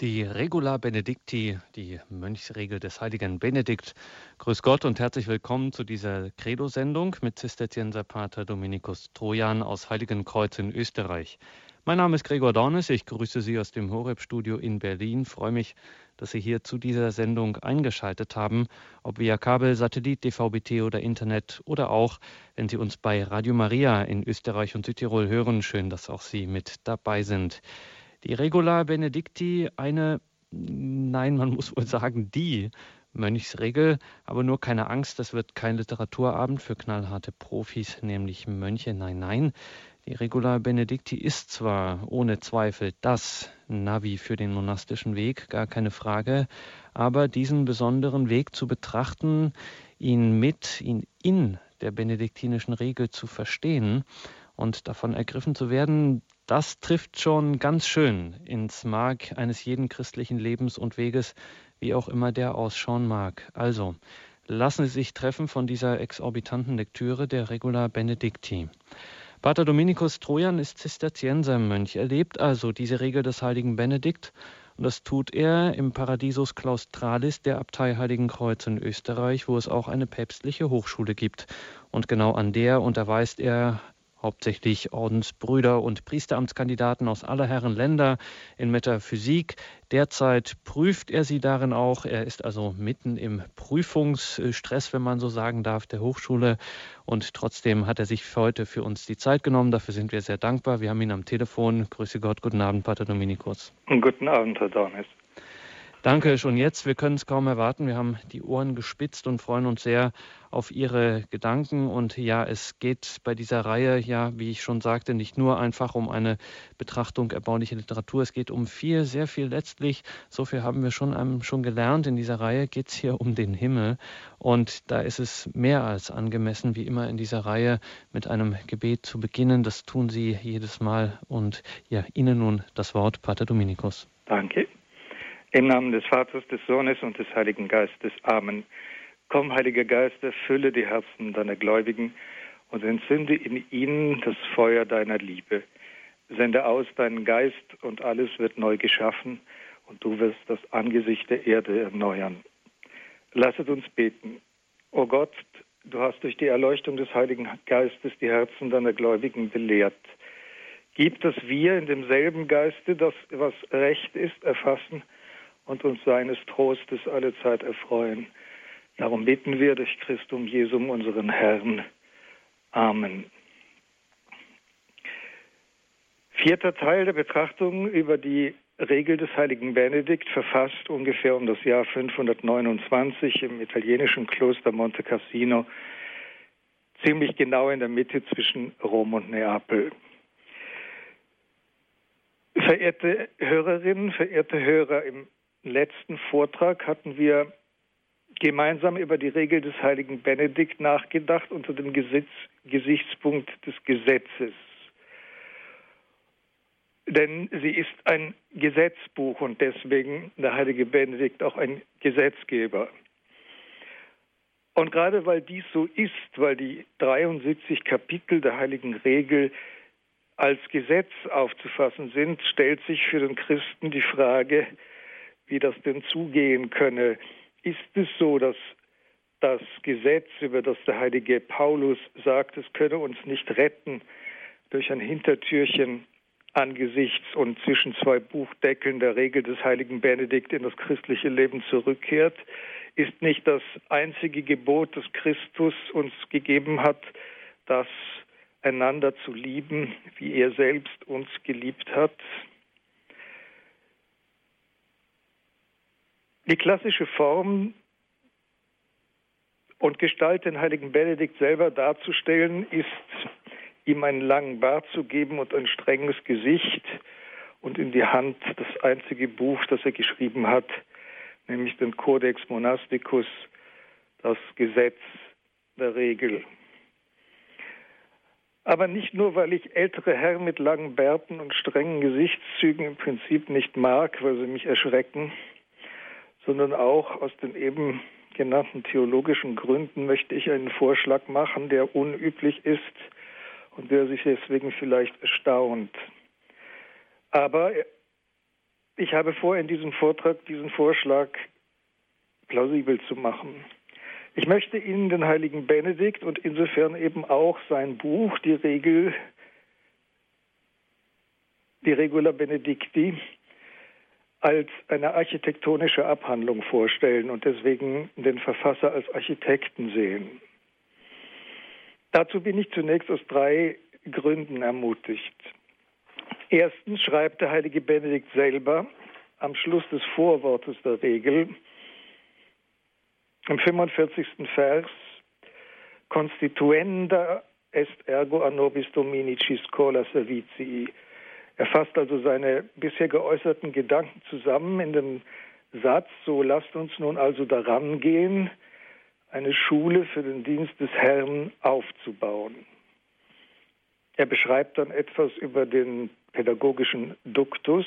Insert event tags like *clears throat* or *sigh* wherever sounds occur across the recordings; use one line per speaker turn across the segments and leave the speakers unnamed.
Die Regula Benedicti, die Mönchsregel des heiligen Benedikt. Grüß Gott und herzlich willkommen zu dieser Credo-Sendung mit Zisterzienserpater Dominikus Trojan aus Heiligenkreuz in Österreich. Mein Name ist Gregor Dornes, ich grüße Sie aus dem Horeb-Studio in Berlin, freue mich, dass Sie hier zu dieser Sendung eingeschaltet haben, ob via Kabel, Satellit, DVB-T oder Internet oder auch, wenn Sie uns bei Radio Maria in Österreich und Südtirol hören. Schön, dass auch Sie mit dabei sind. Die Regula Benedicti, eine, nein, man muss wohl sagen, die Mönchsregel, aber nur keine Angst, das wird kein Literaturabend für knallharte Profis, nämlich Mönche. Nein, nein. Die Regula Benedicti ist zwar ohne Zweifel das Navi für den monastischen Weg, gar keine Frage, aber diesen besonderen Weg zu betrachten, ihn mit, ihn in der benediktinischen Regel zu verstehen und davon ergriffen zu werden, das trifft schon ganz schön ins Mark eines jeden christlichen Lebens und Weges, wie auch immer der ausschauen mag. Also, lassen Sie sich treffen von dieser exorbitanten Lektüre der Regula Benedicti. Pater Dominikus Trojan ist Zisterziensermönch. Er lebt also diese Regel des heiligen Benedikt und das tut er im Paradisus Claustralis der Abtei Heiligenkreuz in Österreich, wo es auch eine päpstliche Hochschule gibt. Und genau an der unterweist er hauptsächlich Ordensbrüder und Priesteramtskandidaten aus aller Herren Länder in Metaphysik. Derzeit prüft er sie darin auch. Er ist also mitten im Prüfungsstress, wenn man so sagen darf, der Hochschule. Und trotzdem hat er sich heute für uns die Zeit genommen. Dafür sind wir sehr dankbar. Wir haben ihn am Telefon. Grüße Gott. Guten Abend, Pater Dominikus.
Guten Abend, Herr Dornes.
Danke schon jetzt. Wir können es kaum erwarten. Wir haben die Ohren gespitzt und freuen uns sehr auf Ihre Gedanken. Und ja, es geht bei dieser Reihe, ja, wie ich schon sagte, nicht nur einfach um eine Betrachtung erbaulicher Literatur. Es geht um viel, sehr viel letztlich. So viel haben wir schon, um, schon gelernt. In dieser Reihe geht es hier um den Himmel. Und da ist es mehr als angemessen, wie immer in dieser Reihe, mit einem Gebet zu beginnen. Das tun Sie jedes Mal. Und ja, Ihnen nun das Wort, Pater Dominikus.
Danke. Im Namen des Vaters, des Sohnes und des Heiligen Geistes. Amen. Komm, Heiliger Geist, erfülle die Herzen deiner Gläubigen und entzünde in ihnen das Feuer deiner Liebe. Sende aus deinen Geist und alles wird neu geschaffen und du wirst das Angesicht der Erde erneuern. Lasset uns beten. O Gott, du hast durch die Erleuchtung des Heiligen Geistes die Herzen deiner Gläubigen belehrt. Gib, dass wir in demselben Geiste das, was recht ist, erfassen und uns seines Trostes alle Zeit erfreuen. Darum bitten wir durch Christum Jesum, unseren Herrn. Amen. Vierter Teil der Betrachtung über die Regel des heiligen Benedikt, verfasst ungefähr um das Jahr 529 im italienischen Kloster Monte Cassino, ziemlich genau in der Mitte zwischen Rom und Neapel. Verehrte Hörerinnen, verehrte Hörer, im letzten Vortrag hatten wir gemeinsam über die Regel des heiligen Benedikt nachgedacht unter dem Gesetz, Gesichtspunkt des Gesetzes. Denn sie ist ein Gesetzbuch und deswegen der heilige Benedikt auch ein Gesetzgeber. Und gerade weil dies so ist, weil die 73 Kapitel der heiligen Regel als Gesetz aufzufassen sind, stellt sich für den Christen die Frage, wie das denn zugehen könne. Ist es so, dass das Gesetz, über das der heilige Paulus sagt, es könne uns nicht retten durch ein Hintertürchen angesichts und zwischen zwei Buchdeckeln der Regel des heiligen Benedikt in das christliche Leben zurückkehrt, ist nicht das einzige Gebot, das Christus uns gegeben hat, das einander zu lieben, wie er selbst uns geliebt hat. Die klassische Form und Gestalt den heiligen Benedikt selber darzustellen, ist ihm einen langen Bart zu geben und ein strenges Gesicht und in die Hand das einzige Buch, das er geschrieben hat, nämlich den Codex Monasticus, das Gesetz der Regel. Aber nicht nur, weil ich ältere Herren mit langen Bärten und strengen Gesichtszügen im Prinzip nicht mag, weil sie mich erschrecken, sondern auch aus den eben genannten theologischen Gründen möchte ich einen Vorschlag machen, der unüblich ist und der sich deswegen vielleicht erstaunt. Aber ich habe vor, in diesem Vortrag diesen Vorschlag plausibel zu machen. Ich möchte Ihnen den heiligen Benedikt und insofern eben auch sein Buch, die Regel, die Regula Benedicti, als eine architektonische Abhandlung vorstellen und deswegen den Verfasser als Architekten sehen. Dazu bin ich zunächst aus drei Gründen ermutigt. Erstens schreibt der heilige Benedikt selber am Schluss des Vorwortes der Regel, im 45. Vers, Constituenda est ergo a nobis dominici scola servitii. Er fasst also seine bisher geäußerten Gedanken zusammen in dem Satz, so lasst uns nun also daran gehen, eine Schule für den Dienst des Herrn aufzubauen. Er beschreibt dann etwas über den pädagogischen Duktus,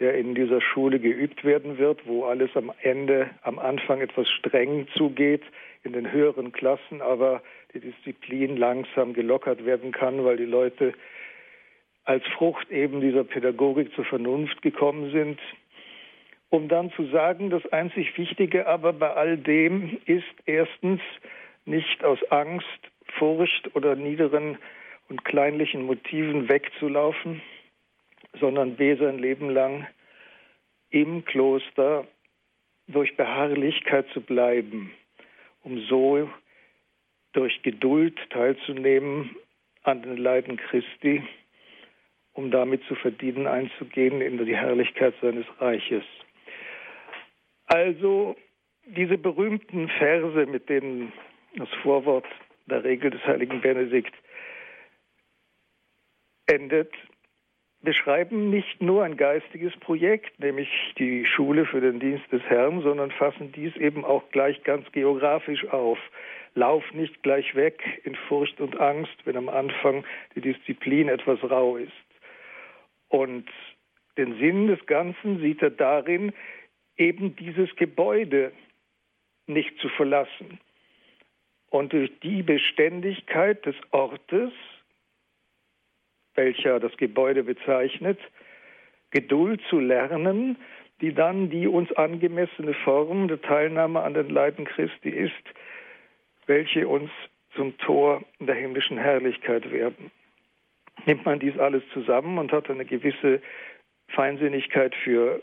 der in dieser Schule geübt werden wird, wo alles am Ende, am Anfang etwas streng zugeht, in den höheren Klassen aber die Disziplin langsam gelockert werden kann, weil die Leute als Frucht eben dieser Pädagogik zur Vernunft gekommen sind, um dann zu sagen, das einzig Wichtige aber bei all dem ist erstens nicht aus Angst, Furcht oder niederen und kleinlichen Motiven wegzulaufen, sondern B sein Leben lang im Kloster durch Beharrlichkeit zu bleiben, um so durch Geduld teilzunehmen an den Leiden Christi, um damit zu verdienen einzugehen in die Herrlichkeit seines Reiches. Also diese berühmten Verse, mit denen das Vorwort der Regel des heiligen Benedikt endet, beschreiben nicht nur ein geistiges Projekt, nämlich die Schule für den Dienst des Herrn, sondern fassen dies eben auch gleich ganz geografisch auf. Lauf nicht gleich weg in Furcht und Angst, wenn am Anfang die Disziplin etwas rau ist. Und den Sinn des Ganzen sieht er darin, eben dieses Gebäude nicht zu verlassen und durch die Beständigkeit des Ortes welcher das Gebäude bezeichnet, Geduld zu lernen, die dann die uns angemessene Form der Teilnahme an den Leiden Christi ist, welche uns zum Tor der himmlischen Herrlichkeit werden. Nimmt man dies alles zusammen und hat eine gewisse Feinsinnigkeit für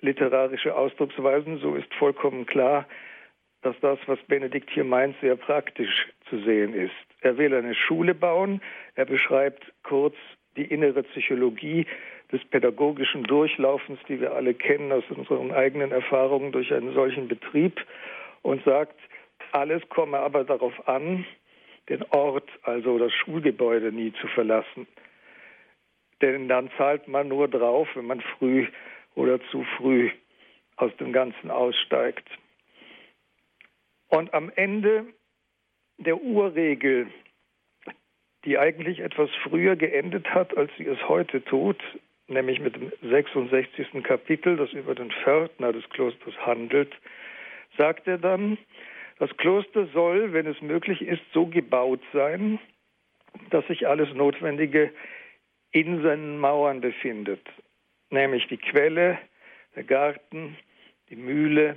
literarische Ausdrucksweisen, so ist vollkommen klar, dass das, was Benedikt hier meint, sehr praktisch zu sehen ist. Er will eine Schule bauen, er beschreibt kurz die innere Psychologie des pädagogischen Durchlaufens, die wir alle kennen aus unseren eigenen Erfahrungen durch einen solchen Betrieb und sagt, alles komme aber darauf an, den Ort, also das Schulgebäude nie zu verlassen. Denn dann zahlt man nur drauf, wenn man früh oder zu früh aus dem Ganzen aussteigt. Und am Ende der Urregel, die eigentlich etwas früher geendet hat, als sie es heute tut, nämlich mit dem 66. Kapitel, das über den Pförtner des Klosters handelt, sagt er dann, das Kloster soll, wenn es möglich ist, so gebaut sein, dass sich alles Notwendige in seinen Mauern befindet, nämlich die Quelle, der Garten, die Mühle,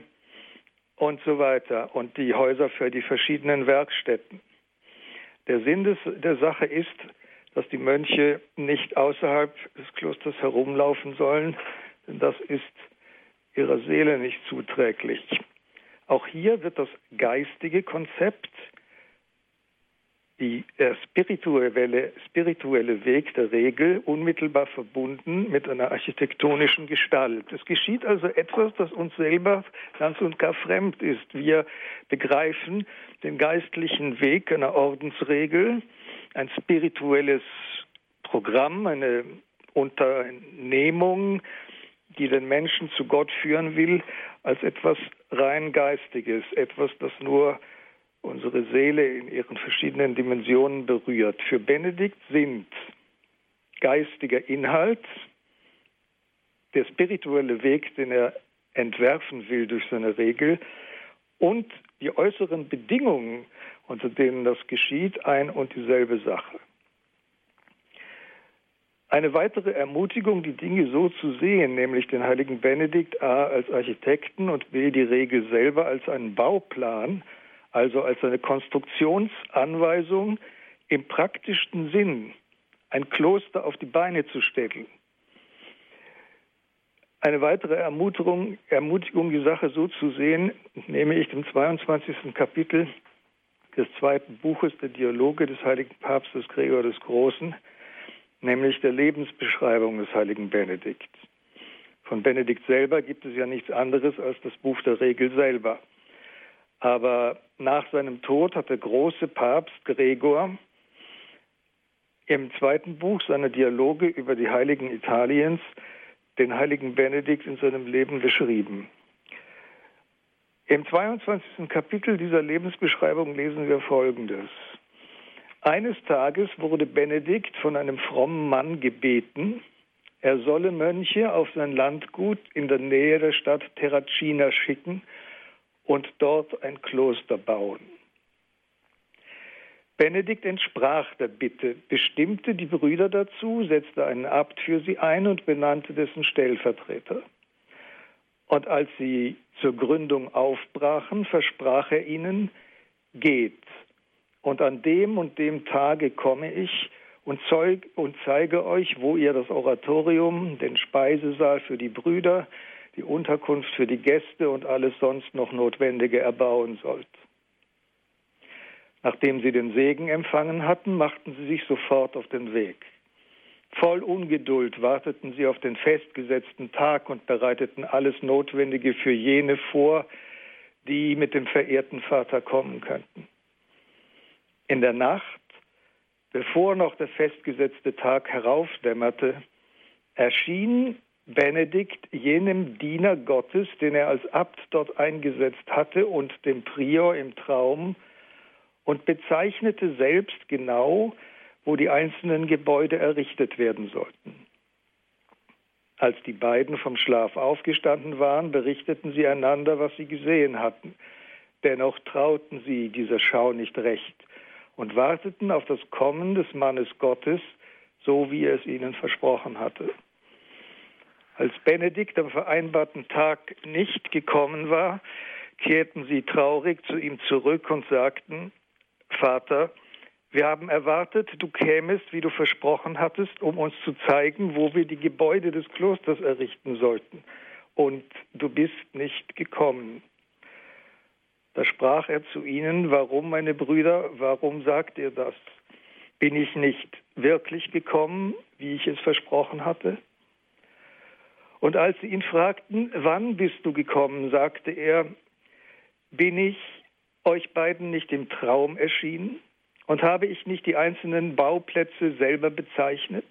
und so weiter und die Häuser für die verschiedenen Werkstätten. Der Sinn des, der Sache ist, dass die Mönche nicht außerhalb des Klosters herumlaufen sollen, denn das ist ihrer Seele nicht zuträglich. Auch hier wird das geistige Konzept die, der spirituelle, spirituelle Weg der Regel unmittelbar verbunden mit einer architektonischen Gestalt. Es geschieht also etwas, das uns selber ganz und gar fremd ist. Wir begreifen den geistlichen Weg einer Ordensregel, ein spirituelles Programm, eine Unternehmung, die den Menschen zu Gott führen will, als etwas rein Geistiges, etwas, das nur unsere Seele in ihren verschiedenen Dimensionen berührt. Für Benedikt sind geistiger Inhalt, der spirituelle Weg, den er entwerfen will durch seine Regel und die äußeren Bedingungen, unter denen das geschieht, ein und dieselbe Sache. Eine weitere Ermutigung, die Dinge so zu sehen, nämlich den heiligen Benedikt A als Architekten und B die Regel selber als einen Bauplan, also als eine Konstruktionsanweisung im praktischen Sinn, ein Kloster auf die Beine zu stellen. Eine weitere Ermutigung, Ermutigung, die Sache so zu sehen, nehme ich dem 22. Kapitel des zweiten Buches der Dialoge des heiligen Papstes Gregor des Großen nämlich der Lebensbeschreibung des heiligen Benedikt. Von Benedikt selber gibt es ja nichts anderes als das Buch der Regel selber. Aber nach seinem Tod hat der große Papst Gregor im zweiten Buch seiner Dialoge über die Heiligen Italiens den heiligen Benedikt in seinem Leben beschrieben. Im 22. Kapitel dieser Lebensbeschreibung lesen wir Folgendes. Eines Tages wurde Benedikt von einem frommen Mann gebeten, er solle Mönche auf sein Landgut in der Nähe der Stadt Terracina schicken und dort ein Kloster bauen. Benedikt entsprach der Bitte, bestimmte die Brüder dazu, setzte einen Abt für sie ein und benannte dessen Stellvertreter. Und als sie zur Gründung aufbrachen, versprach er ihnen, geht, und an dem und dem Tage komme ich und, zeug, und zeige euch, wo ihr das Oratorium, den Speisesaal für die Brüder, die Unterkunft für die Gäste und alles sonst noch Notwendige erbauen sollt. Nachdem sie den Segen empfangen hatten, machten sie sich sofort auf den Weg. Voll Ungeduld warteten sie auf den festgesetzten Tag und bereiteten alles Notwendige für jene vor, die mit dem verehrten Vater kommen könnten. In der Nacht, bevor noch der festgesetzte Tag heraufdämmerte, erschien Benedikt jenem Diener Gottes, den er als Abt dort eingesetzt hatte, und dem Prior im Traum und bezeichnete selbst genau, wo die einzelnen Gebäude errichtet werden sollten. Als die beiden vom Schlaf aufgestanden waren, berichteten sie einander, was sie gesehen hatten. Dennoch trauten sie dieser Schau nicht recht und warteten auf das Kommen des Mannes Gottes, so wie er es ihnen versprochen hatte. Als Benedikt am vereinbarten Tag nicht gekommen war, kehrten sie traurig zu ihm zurück und sagten, Vater, wir haben erwartet, du kämest, wie du versprochen hattest, um uns zu zeigen, wo wir die Gebäude des Klosters errichten sollten. Und du bist nicht gekommen. Da sprach er zu ihnen, warum, meine Brüder, warum sagt ihr das? Bin ich nicht wirklich gekommen, wie ich es versprochen hatte? Und als sie ihn fragten, wann bist du gekommen, sagte er, bin ich euch beiden nicht im Traum erschienen und habe ich nicht die einzelnen Bauplätze selber bezeichnet?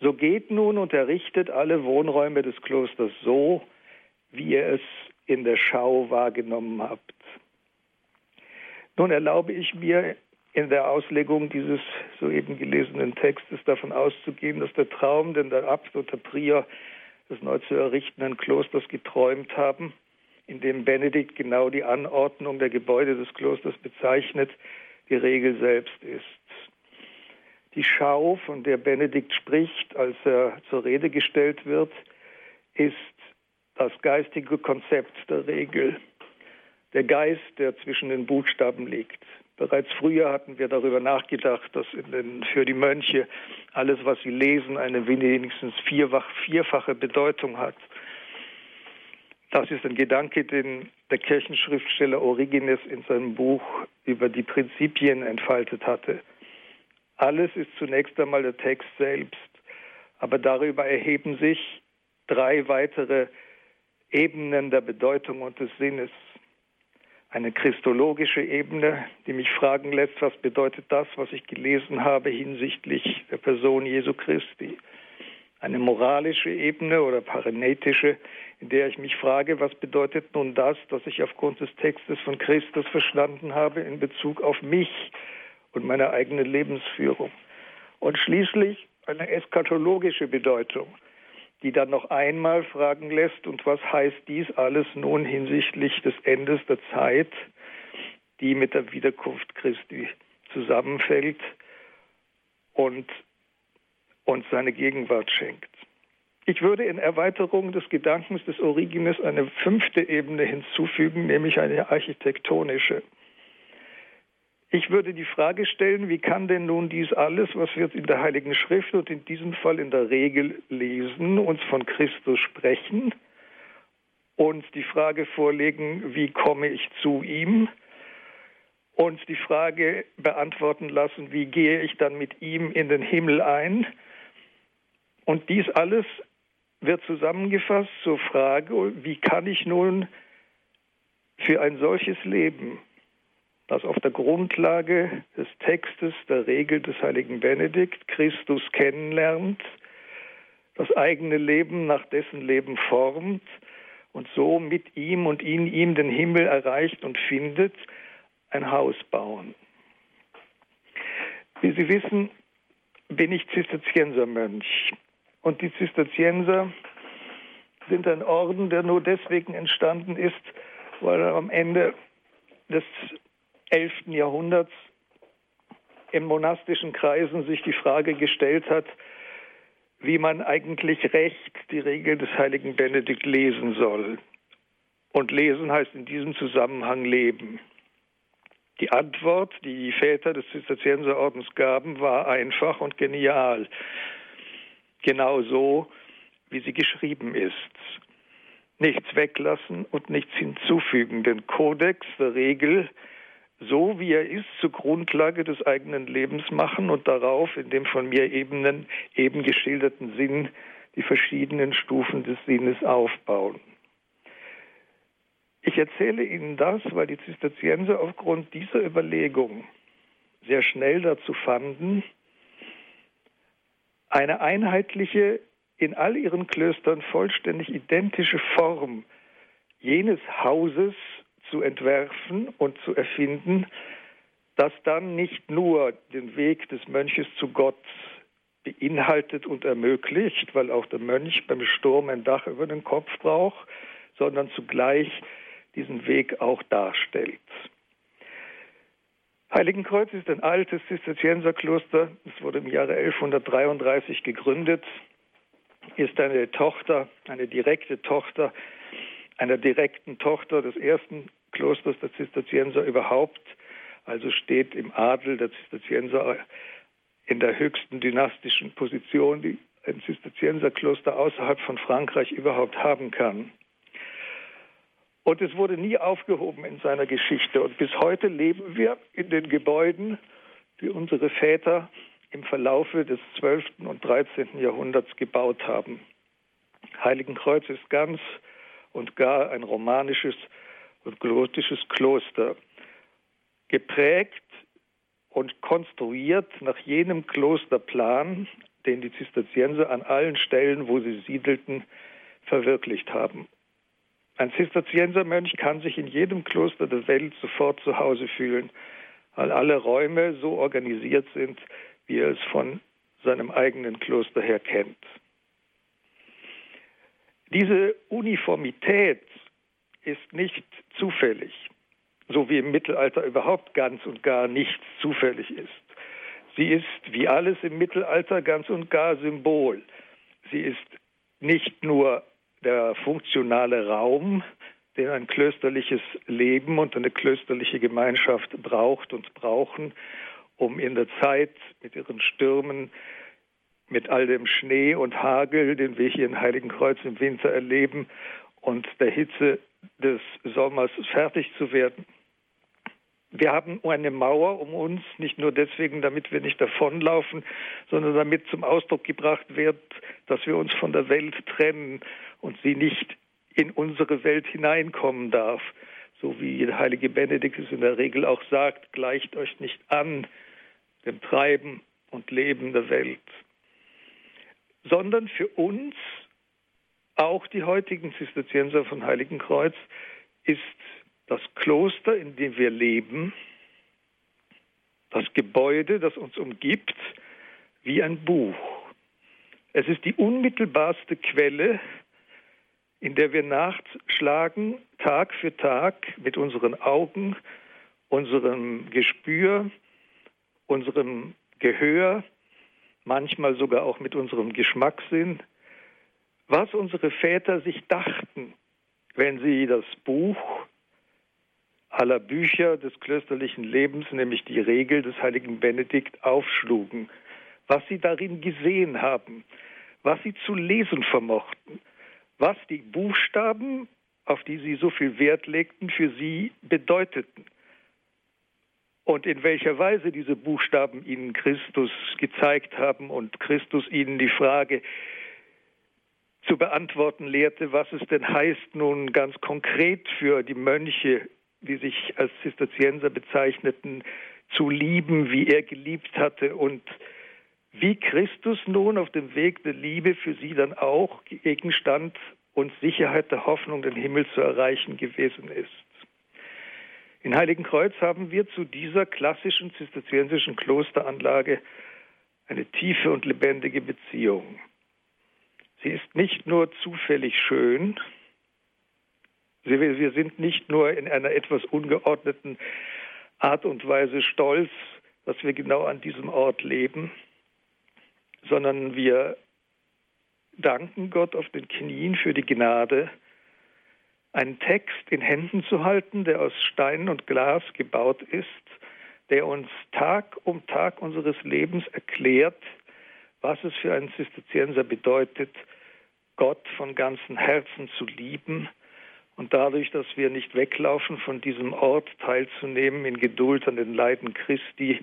So geht nun und errichtet alle Wohnräume des Klosters so, wie ihr es in der Schau wahrgenommen habt. Nun erlaube ich mir in der Auslegung dieses soeben gelesenen Textes davon auszugehen, dass der Traum, den der Abt und der Prior des neu zu errichtenden Klosters geträumt haben, in dem Benedikt genau die Anordnung der Gebäude des Klosters bezeichnet, die Regel selbst ist. Die Schau, von der Benedikt spricht, als er zur Rede gestellt wird, ist das geistige Konzept der Regel, der Geist, der zwischen den Buchstaben liegt. Bereits früher hatten wir darüber nachgedacht, dass den, für die Mönche alles, was sie lesen, eine wenigstens vierfach, vierfache Bedeutung hat. Das ist ein Gedanke, den der Kirchenschriftsteller Origenes in seinem Buch über die Prinzipien entfaltet hatte. Alles ist zunächst einmal der Text selbst, aber darüber erheben sich drei weitere Ebenen der Bedeutung und des Sinnes. Eine christologische Ebene, die mich fragen lässt, was bedeutet das, was ich gelesen habe hinsichtlich der Person Jesu Christi. Eine moralische Ebene oder paranetische, in der ich mich frage, was bedeutet nun das, das ich aufgrund des Textes von Christus verstanden habe in Bezug auf mich und meine eigene Lebensführung. Und schließlich eine eschatologische Bedeutung, die dann noch einmal fragen lässt, und was heißt dies alles nun hinsichtlich des Endes der Zeit, die mit der Wiederkunft Christi zusammenfällt und uns seine Gegenwart schenkt. Ich würde in Erweiterung des Gedankens des Origenes eine fünfte Ebene hinzufügen, nämlich eine architektonische. Ich würde die Frage stellen, wie kann denn nun dies alles, was wir in der Heiligen Schrift und in diesem Fall in der Regel lesen, uns von Christus sprechen, uns die Frage vorlegen, wie komme ich zu ihm, uns die Frage beantworten lassen, wie gehe ich dann mit ihm in den Himmel ein. Und dies alles wird zusammengefasst zur Frage, wie kann ich nun für ein solches Leben, das auf der Grundlage des Textes der Regel des heiligen Benedikt Christus kennenlernt, das eigene Leben nach dessen Leben formt und so mit ihm und in ihm den Himmel erreicht und findet, ein Haus bauen. Wie Sie wissen, bin ich Zisterziensermönch und die Zisterzienser sind ein Orden, der nur deswegen entstanden ist, weil er am Ende des 11. Jahrhunderts in monastischen Kreisen sich die Frage gestellt hat, wie man eigentlich recht die Regel des heiligen Benedikt lesen soll. Und lesen heißt in diesem Zusammenhang leben. Die Antwort, die die Väter des Zisterzienserordens gaben, war einfach und genial genau so, wie sie geschrieben ist. Nichts weglassen und nichts hinzufügen. Den Kodex der Regel, so wie er ist, zur Grundlage des eigenen Lebens machen und darauf in dem von mir eben, eben geschilderten Sinn die verschiedenen Stufen des Sinnes aufbauen. Ich erzähle Ihnen das, weil die Zisterzienser aufgrund dieser Überlegung sehr schnell dazu fanden, eine einheitliche, in all ihren Klöstern vollständig identische Form jenes Hauses zu entwerfen und zu erfinden, das dann nicht nur den Weg des Mönches zu Gott beinhaltet und ermöglicht, weil auch der Mönch beim Sturm ein Dach über den Kopf braucht, sondern zugleich diesen Weg auch darstellt. Heiligenkreuz ist ein altes Zisterzienserkloster. Es wurde im Jahre 1133 gegründet, ist eine Tochter, eine direkte Tochter einer direkten Tochter des ersten Klosters der Zisterzienser überhaupt, also steht im Adel der Zisterzienser in der höchsten dynastischen Position, die ein Zisterzienserkloster außerhalb von Frankreich überhaupt haben kann. Und es wurde nie aufgehoben in seiner Geschichte. Und bis heute leben wir in den Gebäuden, die unsere Väter im Verlaufe des 12. und 13. Jahrhunderts gebaut haben. Heiligenkreuz ist ganz und gar ein romanisches und gotisches Kloster, geprägt und konstruiert nach jenem Klosterplan, den die Zisterzienser an allen Stellen, wo sie siedelten, verwirklicht haben. Ein Zisterziensermönch kann sich in jedem Kloster der Welt sofort zu Hause fühlen, weil alle Räume so organisiert sind, wie er es von seinem eigenen Kloster her kennt. Diese Uniformität ist nicht zufällig, so wie im Mittelalter überhaupt ganz und gar nichts zufällig ist. Sie ist, wie alles im Mittelalter, ganz und gar Symbol. Sie ist nicht nur der funktionale Raum, den ein klösterliches Leben und eine klösterliche Gemeinschaft braucht und brauchen, um in der Zeit mit ihren Stürmen, mit all dem Schnee und Hagel, den wir hier in Heiligenkreuz im Winter erleben, und der Hitze des Sommers fertig zu werden. Wir haben eine Mauer um uns, nicht nur deswegen, damit wir nicht davonlaufen, sondern damit zum Ausdruck gebracht wird, dass wir uns von der Welt trennen und sie nicht in unsere Welt hineinkommen darf. So wie der heilige Benedikt es in der Regel auch sagt, gleicht euch nicht an dem Treiben und Leben der Welt, sondern für uns, auch die heutigen Zisterzienser von Heiligenkreuz, ist das Kloster, in dem wir leben, das Gebäude, das uns umgibt, wie ein Buch. Es ist die unmittelbarste Quelle, in der wir nachschlagen, Tag für Tag mit unseren Augen, unserem Gespür, unserem Gehör, manchmal sogar auch mit unserem Geschmackssinn, was unsere Väter sich dachten, wenn sie das Buch aller Bücher des klösterlichen Lebens, nämlich die Regel des heiligen Benedikt, aufschlugen, was sie darin gesehen haben, was sie zu lesen vermochten, was die Buchstaben, auf die sie so viel Wert legten, für sie bedeuteten. Und in welcher Weise diese Buchstaben ihnen Christus gezeigt haben und Christus ihnen die Frage zu beantworten lehrte, was es denn heißt nun ganz konkret für die Mönche, die sich als Zisterzienser bezeichneten, zu lieben, wie er geliebt hatte und wie Christus nun auf dem Weg der Liebe für sie dann auch Gegenstand und Sicherheit der Hoffnung, den Himmel zu erreichen gewesen ist. In Heiligenkreuz haben wir zu dieser klassischen zisterziensischen Klosteranlage eine tiefe und lebendige Beziehung. Sie ist nicht nur zufällig schön, wir sind nicht nur in einer etwas ungeordneten Art und Weise stolz, dass wir genau an diesem Ort leben, sondern wir danken Gott auf den Knien für die Gnade, einen Text in Händen zu halten, der aus Stein und Glas gebaut ist, der uns Tag um Tag unseres Lebens erklärt, was es für einen Zisterzienser bedeutet, Gott von ganzem Herzen zu lieben und dadurch, dass wir nicht weglaufen, von diesem Ort teilzunehmen in Geduld an den Leiden Christi,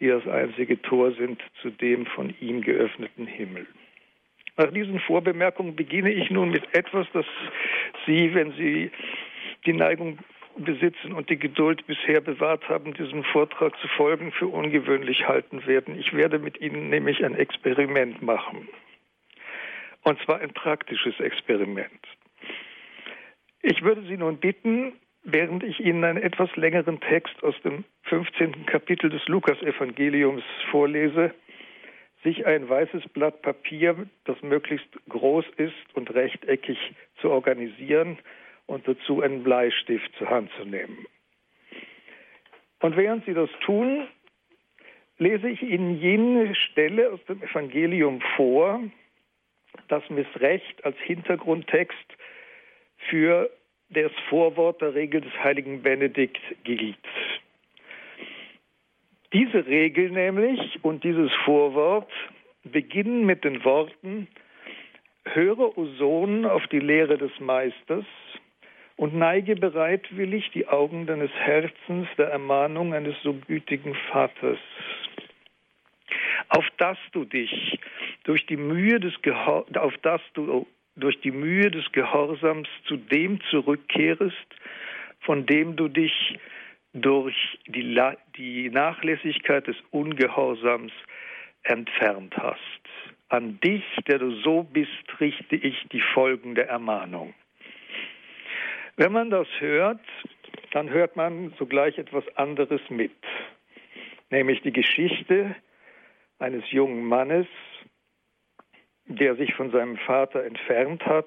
die das einzige Tor sind zu dem von ihm geöffneten Himmel. Nach diesen Vorbemerkungen beginne ich nun mit etwas, das Sie, wenn Sie die Neigung besitzen und die Geduld bisher bewahrt haben, diesem Vortrag zu folgen, für ungewöhnlich halten werden. Ich werde mit Ihnen nämlich ein Experiment machen. Und zwar ein praktisches Experiment. Ich würde Sie nun bitten, während ich Ihnen einen etwas längeren Text aus dem 15. Kapitel des Lukasevangeliums vorlese, sich ein weißes Blatt Papier, das möglichst groß ist und rechteckig zu organisieren und dazu einen Bleistift zur Hand zu nehmen. Und während Sie das tun, lese ich Ihnen jene Stelle aus dem Evangelium vor, das Missrecht als Hintergrundtext für das Vorwort der Regel des heiligen Benedikt gilt. Diese Regel nämlich und dieses Vorwort beginnen mit den Worten, höre, o Sohn, auf die Lehre des Meisters und neige bereitwillig die Augen deines Herzens der Ermahnung eines so gütigen Vaters, auf dass du dich durch die Mühe des Gehor auf dass du durch die Mühe des Gehorsams zu dem zurückkehrest, von dem du dich durch die, La die Nachlässigkeit des Ungehorsams entfernt hast. An dich, der du so bist, richte ich die folgende Ermahnung. Wenn man das hört, dann hört man sogleich etwas anderes mit, nämlich die Geschichte eines jungen Mannes, der sich von seinem Vater entfernt hat,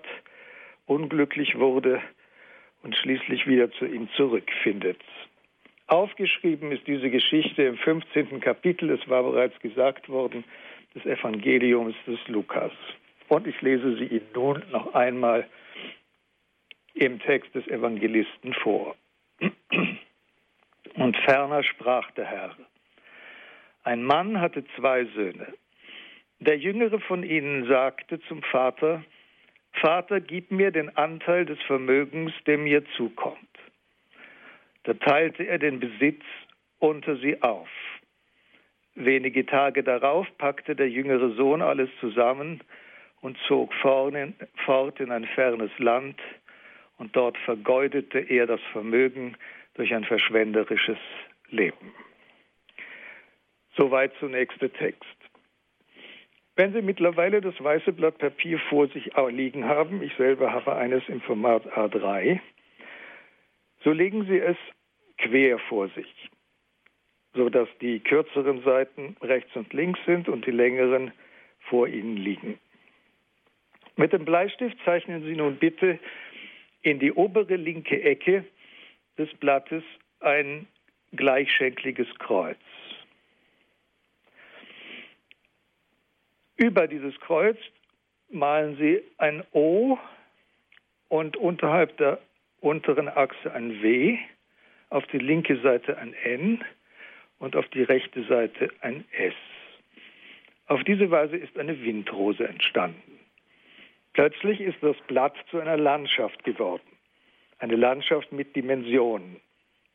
unglücklich wurde und schließlich wieder zu ihm zurückfindet. Aufgeschrieben ist diese Geschichte im 15. Kapitel, es war bereits gesagt worden, des Evangeliums des Lukas. Und ich lese sie Ihnen nun noch einmal im Text des Evangelisten vor. Und ferner sprach der Herr, ein Mann hatte zwei Söhne. Der jüngere von ihnen sagte zum Vater, Vater, gib mir den Anteil des Vermögens, der mir zukommt. Da teilte er den Besitz unter sie auf. Wenige Tage darauf packte der jüngere Sohn alles zusammen und zog fort in ein fernes Land, und dort vergeudete er das Vermögen durch ein verschwenderisches Leben. Soweit zunächst der Text. Wenn Sie mittlerweile das weiße Blatt Papier vor sich liegen haben, ich selber habe eines im Format A3, so legen Sie es quer vor sich, sodass die kürzeren Seiten rechts und links sind und die längeren vor Ihnen liegen. Mit dem Bleistift zeichnen Sie nun bitte in die obere linke Ecke des Blattes ein gleichschenkliges Kreuz. Über dieses Kreuz malen Sie ein O und unterhalb der unteren Achse ein W, auf die linke Seite ein N und auf die rechte Seite ein S. Auf diese Weise ist eine Windrose entstanden. Plötzlich ist das Blatt zu einer Landschaft geworden. Eine Landschaft mit Dimensionen,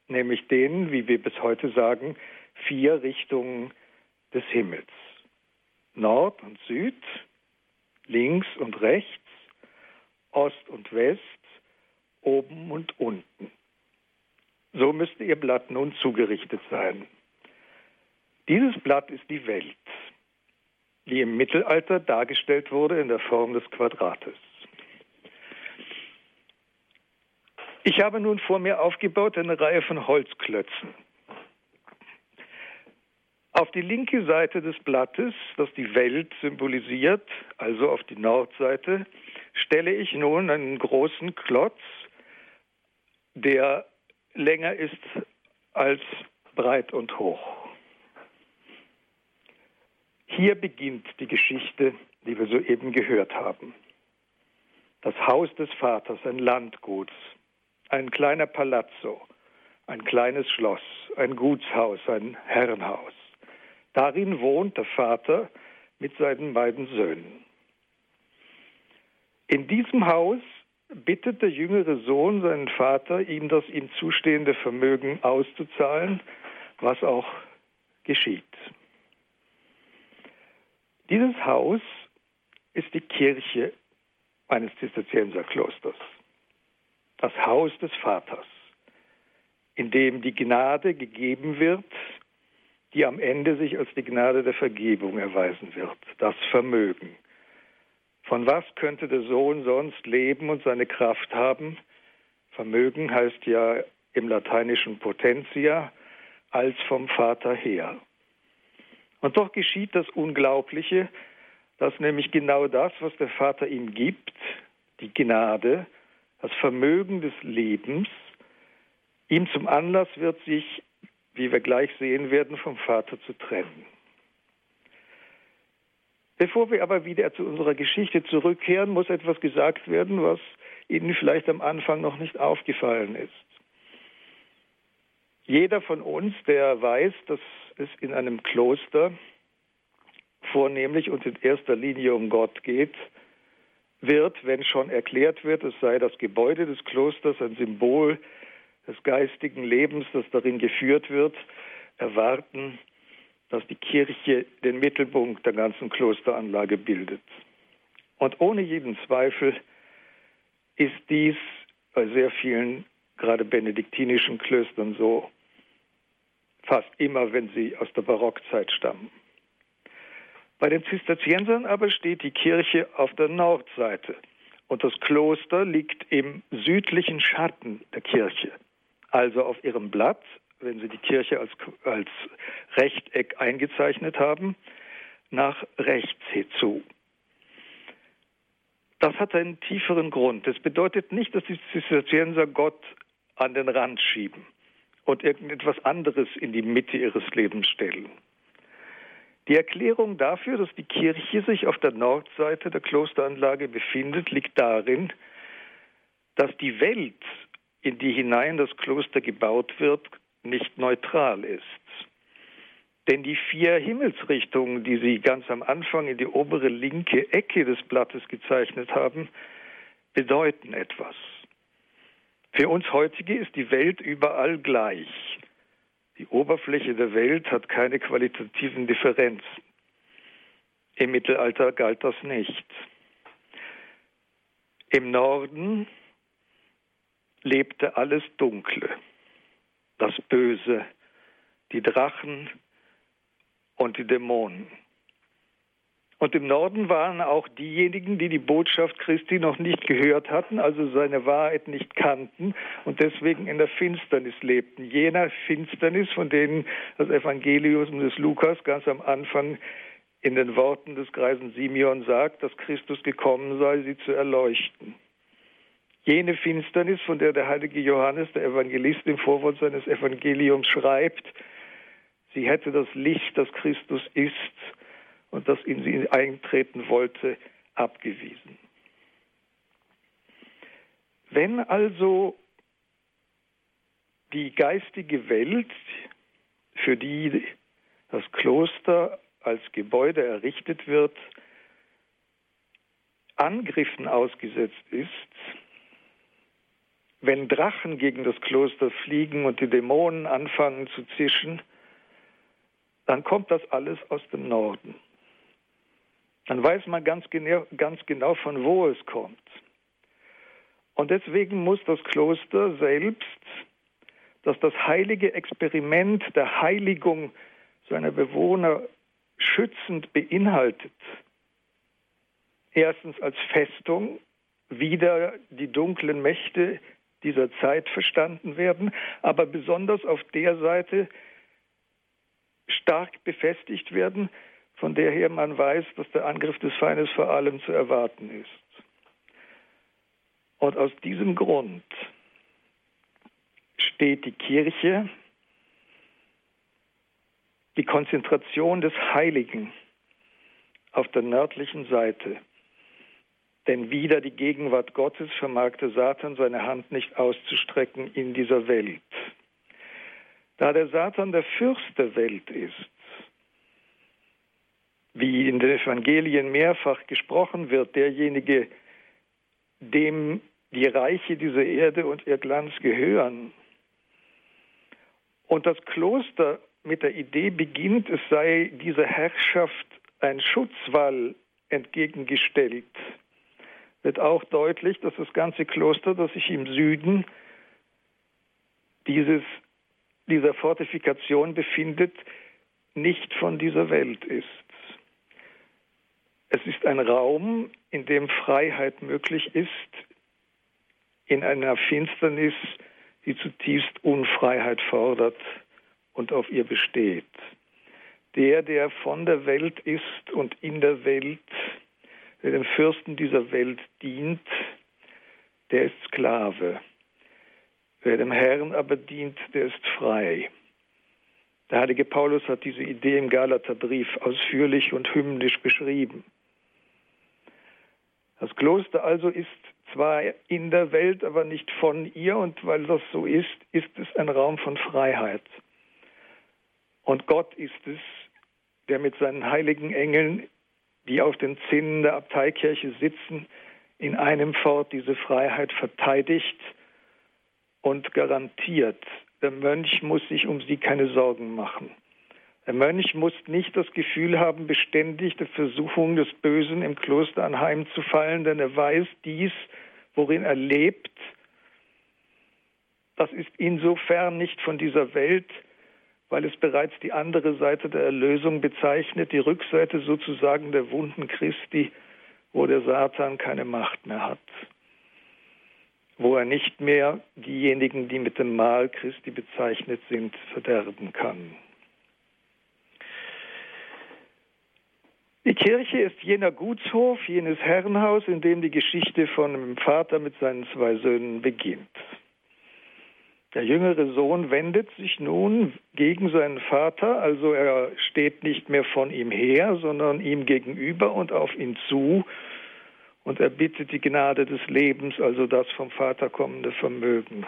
nämlich denen, wie wir bis heute sagen, vier Richtungen des Himmels. Nord und Süd, links und rechts, Ost und West, oben und unten. So müsste Ihr Blatt nun zugerichtet sein. Dieses Blatt ist die Welt, die im Mittelalter dargestellt wurde in der Form des Quadrates. Ich habe nun vor mir aufgebaut eine Reihe von Holzklötzen. Auf die linke Seite des Blattes, das die Welt symbolisiert, also auf die Nordseite, stelle ich nun einen großen Klotz, der länger ist als breit und hoch. Hier beginnt die Geschichte, die wir soeben gehört haben. Das Haus des Vaters, ein Landgut, ein kleiner Palazzo, ein kleines Schloss, ein Gutshaus, ein Herrenhaus. Darin wohnt der Vater mit seinen beiden Söhnen. In diesem Haus bittet der jüngere Sohn seinen Vater, ihm das ihm zustehende Vermögen auszuzahlen, was auch geschieht. Dieses Haus ist die Kirche eines Zisterzienserklosters, das Haus des Vaters, in dem die Gnade gegeben wird, die am Ende sich als die Gnade der Vergebung erweisen wird, das Vermögen. Von was könnte der Sohn sonst leben und seine Kraft haben? Vermögen heißt ja im lateinischen Potentia als vom Vater her. Und doch geschieht das Unglaubliche, dass nämlich genau das, was der Vater ihm gibt, die Gnade, das Vermögen des Lebens, ihm zum Anlass wird, sich wie wir gleich sehen werden, vom Vater zu trennen. Bevor wir aber wieder zu unserer Geschichte zurückkehren, muss etwas gesagt werden, was Ihnen vielleicht am Anfang noch nicht aufgefallen ist. Jeder von uns, der weiß, dass es in einem Kloster vornehmlich und in erster Linie um Gott geht, wird, wenn schon erklärt wird, es sei das Gebäude des Klosters ein Symbol des geistigen Lebens, das darin geführt wird, erwarten, dass die Kirche den Mittelpunkt der ganzen Klosteranlage bildet. Und ohne jeden Zweifel ist dies bei sehr vielen, gerade benediktinischen Klöstern so, fast immer, wenn sie aus der Barockzeit stammen. Bei den Zisterziensern aber steht die Kirche auf der Nordseite und das Kloster liegt im südlichen Schatten der Kirche also auf ihrem Blatt, wenn Sie die Kirche als, als Rechteck eingezeichnet haben, nach rechts hinzu. Das hat einen tieferen Grund. Das bedeutet nicht, dass die Zisterzienser Gott an den Rand schieben und irgendetwas anderes in die Mitte ihres Lebens stellen. Die Erklärung dafür, dass die Kirche sich auf der Nordseite der Klosteranlage befindet, liegt darin, dass die Welt in die hinein das Kloster gebaut wird, nicht neutral ist. Denn die vier Himmelsrichtungen, die Sie ganz am Anfang in die obere linke Ecke des Blattes gezeichnet haben, bedeuten etwas. Für uns heutige ist die Welt überall gleich. Die Oberfläche der Welt hat keine qualitativen Differenzen. Im Mittelalter galt das nicht. Im Norden lebte alles Dunkle, das Böse, die Drachen und die Dämonen. Und im Norden waren auch diejenigen, die die Botschaft Christi noch nicht gehört hatten, also seine Wahrheit nicht kannten und deswegen in der Finsternis lebten. Jener Finsternis, von denen das Evangelium des Lukas ganz am Anfang in den Worten des greisen Simeon sagt, dass Christus gekommen sei, sie zu erleuchten. Jene Finsternis, von der der heilige Johannes, der Evangelist, im Vorwort seines Evangeliums schreibt, sie hätte das Licht, das Christus ist, und das in sie eintreten wollte, abgewiesen. Wenn also die geistige Welt, für die das Kloster als Gebäude errichtet wird, Angriffen ausgesetzt ist, wenn Drachen gegen das Kloster fliegen und die Dämonen anfangen zu zischen, dann kommt das alles aus dem Norden. Dann weiß man ganz genau, ganz genau, von wo es kommt. Und deswegen muss das Kloster selbst, das das heilige Experiment der Heiligung seiner Bewohner schützend beinhaltet, erstens als Festung wieder die dunklen Mächte dieser Zeit verstanden werden, aber besonders auf der Seite stark befestigt werden, von der her man weiß, dass der Angriff des Feindes vor allem zu erwarten ist. Und aus diesem Grund steht die Kirche, die Konzentration des Heiligen auf der nördlichen Seite denn wieder die Gegenwart Gottes vermagte Satan seine Hand nicht auszustrecken in dieser Welt. Da der Satan der Fürst der Welt ist, wie in den Evangelien mehrfach gesprochen wird, derjenige, dem die Reiche dieser Erde und ihr Glanz gehören. Und das Kloster mit der Idee beginnt, es sei dieser Herrschaft ein Schutzwall entgegengestellt wird auch deutlich, dass das ganze Kloster, das sich im Süden dieses, dieser Fortifikation befindet, nicht von dieser Welt ist. Es ist ein Raum, in dem Freiheit möglich ist, in einer Finsternis, die zutiefst Unfreiheit fordert und auf ihr besteht. Der, der von der Welt ist und in der Welt Wer dem Fürsten dieser Welt dient, der ist Sklave. Wer dem Herrn aber dient, der ist frei. Der heilige Paulus hat diese Idee im Galaterbrief ausführlich und hymnisch beschrieben. Das Kloster also ist zwar in der Welt, aber nicht von ihr, und weil das so ist, ist es ein Raum von Freiheit. Und Gott ist es, der mit seinen heiligen Engeln die auf den Zinnen der Abteikirche sitzen, in einem fort diese Freiheit verteidigt und garantiert. Der Mönch muss sich um sie keine Sorgen machen. Der Mönch muss nicht das Gefühl haben, beständig der Versuchung des Bösen im Kloster anheimzufallen, denn er weiß dies, worin er lebt, das ist insofern nicht von dieser Welt, weil es bereits die andere Seite der Erlösung bezeichnet, die Rückseite sozusagen der Wunden Christi, wo der Satan keine Macht mehr hat, wo er nicht mehr diejenigen, die mit dem Mahl Christi bezeichnet sind, verderben kann. Die Kirche ist jener Gutshof, jenes Herrenhaus, in dem die Geschichte von dem Vater mit seinen zwei Söhnen beginnt. Der jüngere Sohn wendet sich nun gegen seinen Vater, also er steht nicht mehr von ihm her, sondern ihm gegenüber und auf ihn zu und er bittet die Gnade des Lebens, also das vom Vater kommende Vermögen.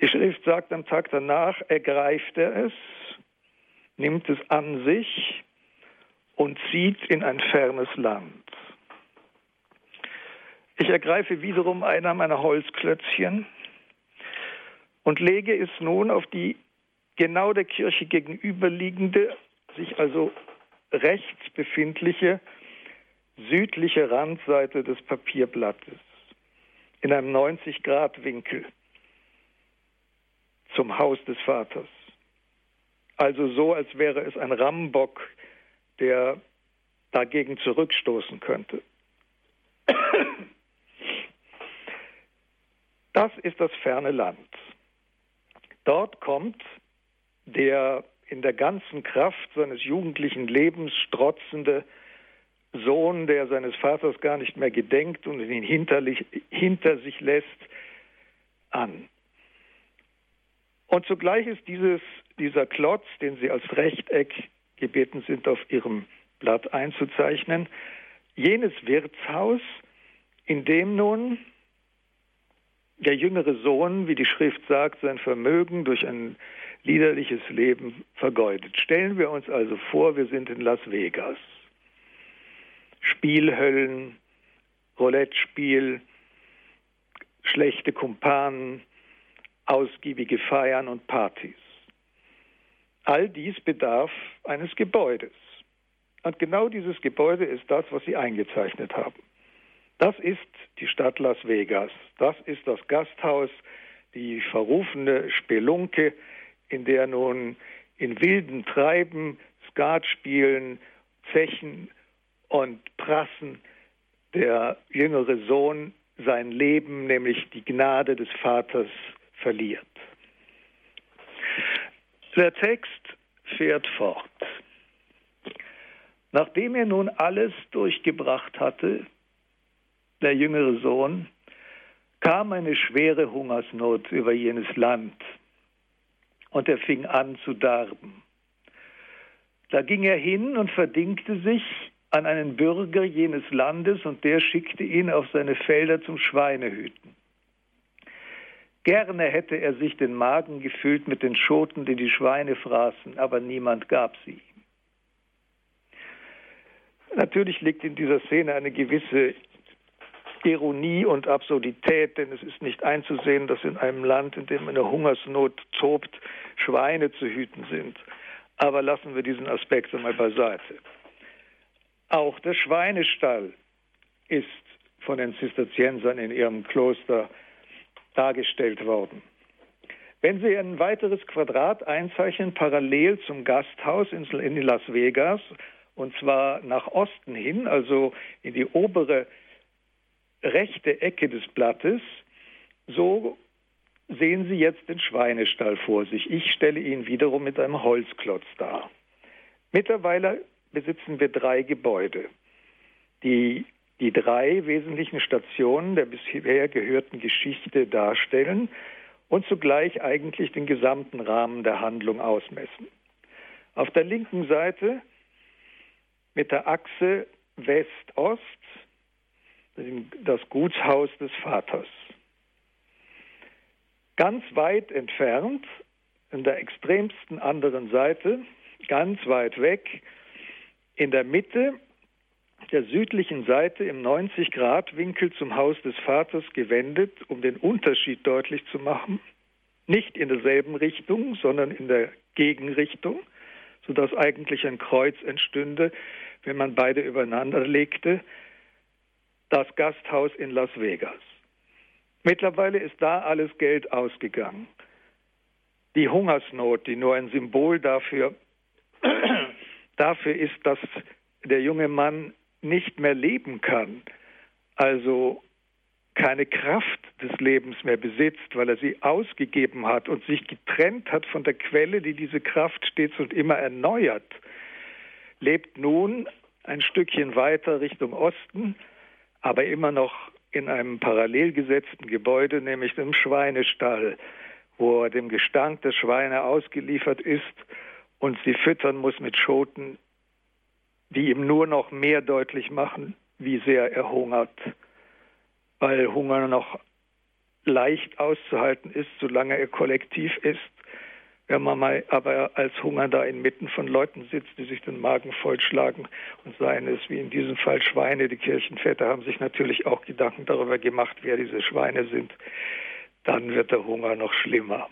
Die Schrift sagt am Tag danach, ergreift er es, nimmt es an sich und zieht in ein fernes Land. Ich ergreife wiederum einer meiner Holzklötzchen und lege es nun auf die genau der Kirche gegenüberliegende, sich also rechts befindliche südliche Randseite des Papierblattes in einem 90-Grad-Winkel zum Haus des Vaters. Also so, als wäre es ein Rambock, der dagegen zurückstoßen könnte. Das ist das ferne Land. Dort kommt der in der ganzen Kraft seines jugendlichen Lebens strotzende Sohn, der seines Vaters gar nicht mehr gedenkt und ihn hinter sich lässt, an. Und zugleich ist dieses, dieser Klotz, den sie als Rechteck gebeten sind, auf ihrem Blatt einzuzeichnen. Jenes Wirtshaus, in dem nun der jüngere Sohn, wie die Schrift sagt, sein Vermögen durch ein liederliches Leben vergeudet. Stellen wir uns also vor, wir sind in Las Vegas. Spielhöllen, Roulette-Spiel, schlechte Kumpanen, ausgiebige Feiern und Partys. All dies bedarf eines Gebäudes. Und genau dieses Gebäude ist das, was Sie eingezeichnet haben. Das ist die Stadt Las Vegas. Das ist das Gasthaus, die verrufene Spelunke, in der nun in wilden Treiben, Skat spielen, Zechen und Prassen der jüngere Sohn sein Leben, nämlich die Gnade des Vaters, verliert. Der Text fährt fort. Nachdem er nun alles durchgebracht hatte, der jüngere Sohn, kam eine schwere Hungersnot über jenes Land und er fing an zu darben. Da ging er hin und verdingte sich an einen Bürger jenes Landes und der schickte ihn auf seine Felder zum Schweinehüten. Gerne hätte er sich den Magen gefüllt mit den Schoten, die die Schweine fraßen, aber niemand gab sie. Natürlich liegt in dieser Szene eine gewisse Ironie und Absurdität, denn es ist nicht einzusehen, dass in einem Land, in dem eine Hungersnot tobt, Schweine zu hüten sind. Aber lassen wir diesen Aspekt einmal beiseite. Auch der Schweinestall ist von den Zisterziensern in ihrem Kloster dargestellt worden. Wenn Sie ein weiteres Quadrat einzeichnen, parallel zum Gasthaus in Las Vegas, und zwar nach Osten hin, also in die obere rechte Ecke des Blattes, so sehen Sie jetzt den Schweinestall vor sich. Ich stelle ihn wiederum mit einem Holzklotz dar. Mittlerweile besitzen wir drei Gebäude, die die drei wesentlichen Stationen der bisher gehörten Geschichte darstellen und zugleich eigentlich den gesamten Rahmen der Handlung ausmessen. Auf der linken Seite mit der Achse West-Ost das Gutshaus des Vaters. Ganz weit entfernt, in der extremsten anderen Seite, ganz weit weg, in der Mitte der südlichen Seite im 90-Grad-Winkel zum Haus des Vaters gewendet, um den Unterschied deutlich zu machen. Nicht in derselben Richtung, sondern in der Gegenrichtung, sodass eigentlich ein Kreuz entstünde, wenn man beide übereinander legte das Gasthaus in Las Vegas. Mittlerweile ist da alles Geld ausgegangen. Die Hungersnot, die nur ein Symbol dafür, *clears throat* dafür ist, dass der junge Mann nicht mehr leben kann, also keine Kraft des Lebens mehr besitzt, weil er sie ausgegeben hat und sich getrennt hat von der Quelle, die diese Kraft stets und immer erneuert, lebt nun ein Stückchen weiter Richtung Osten aber immer noch in einem parallel gesetzten Gebäude, nämlich dem Schweinestall, wo er dem Gestank der Schweine ausgeliefert ist und sie füttern muss mit Schoten, die ihm nur noch mehr deutlich machen, wie sehr er hungert, weil Hunger noch leicht auszuhalten ist, solange er kollektiv ist wenn man mal aber als Hungernder inmitten von Leuten sitzt, die sich den Magen vollschlagen und seien es wie in diesem Fall Schweine, die Kirchenväter haben sich natürlich auch Gedanken darüber gemacht, wer diese Schweine sind, dann wird der Hunger noch schlimmer.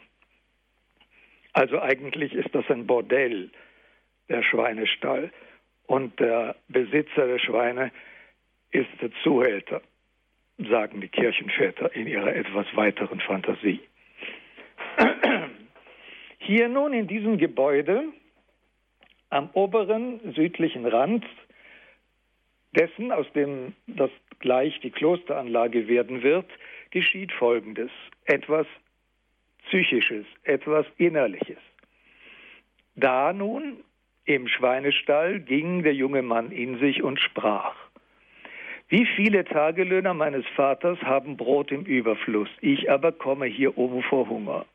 Also eigentlich ist das ein Bordell, der Schweinestall. Und der Besitzer der Schweine ist der Zuhälter, sagen die Kirchenväter in ihrer etwas weiteren Fantasie. *clears throat* Hier nun in diesem Gebäude am oberen südlichen Rand dessen, aus dem das gleich die Klosteranlage werden wird, geschieht Folgendes. Etwas Psychisches, etwas Innerliches. Da nun im Schweinestall ging der junge Mann in sich und sprach. Wie viele Tagelöhner meines Vaters haben Brot im Überfluss, ich aber komme hier oben vor Hunger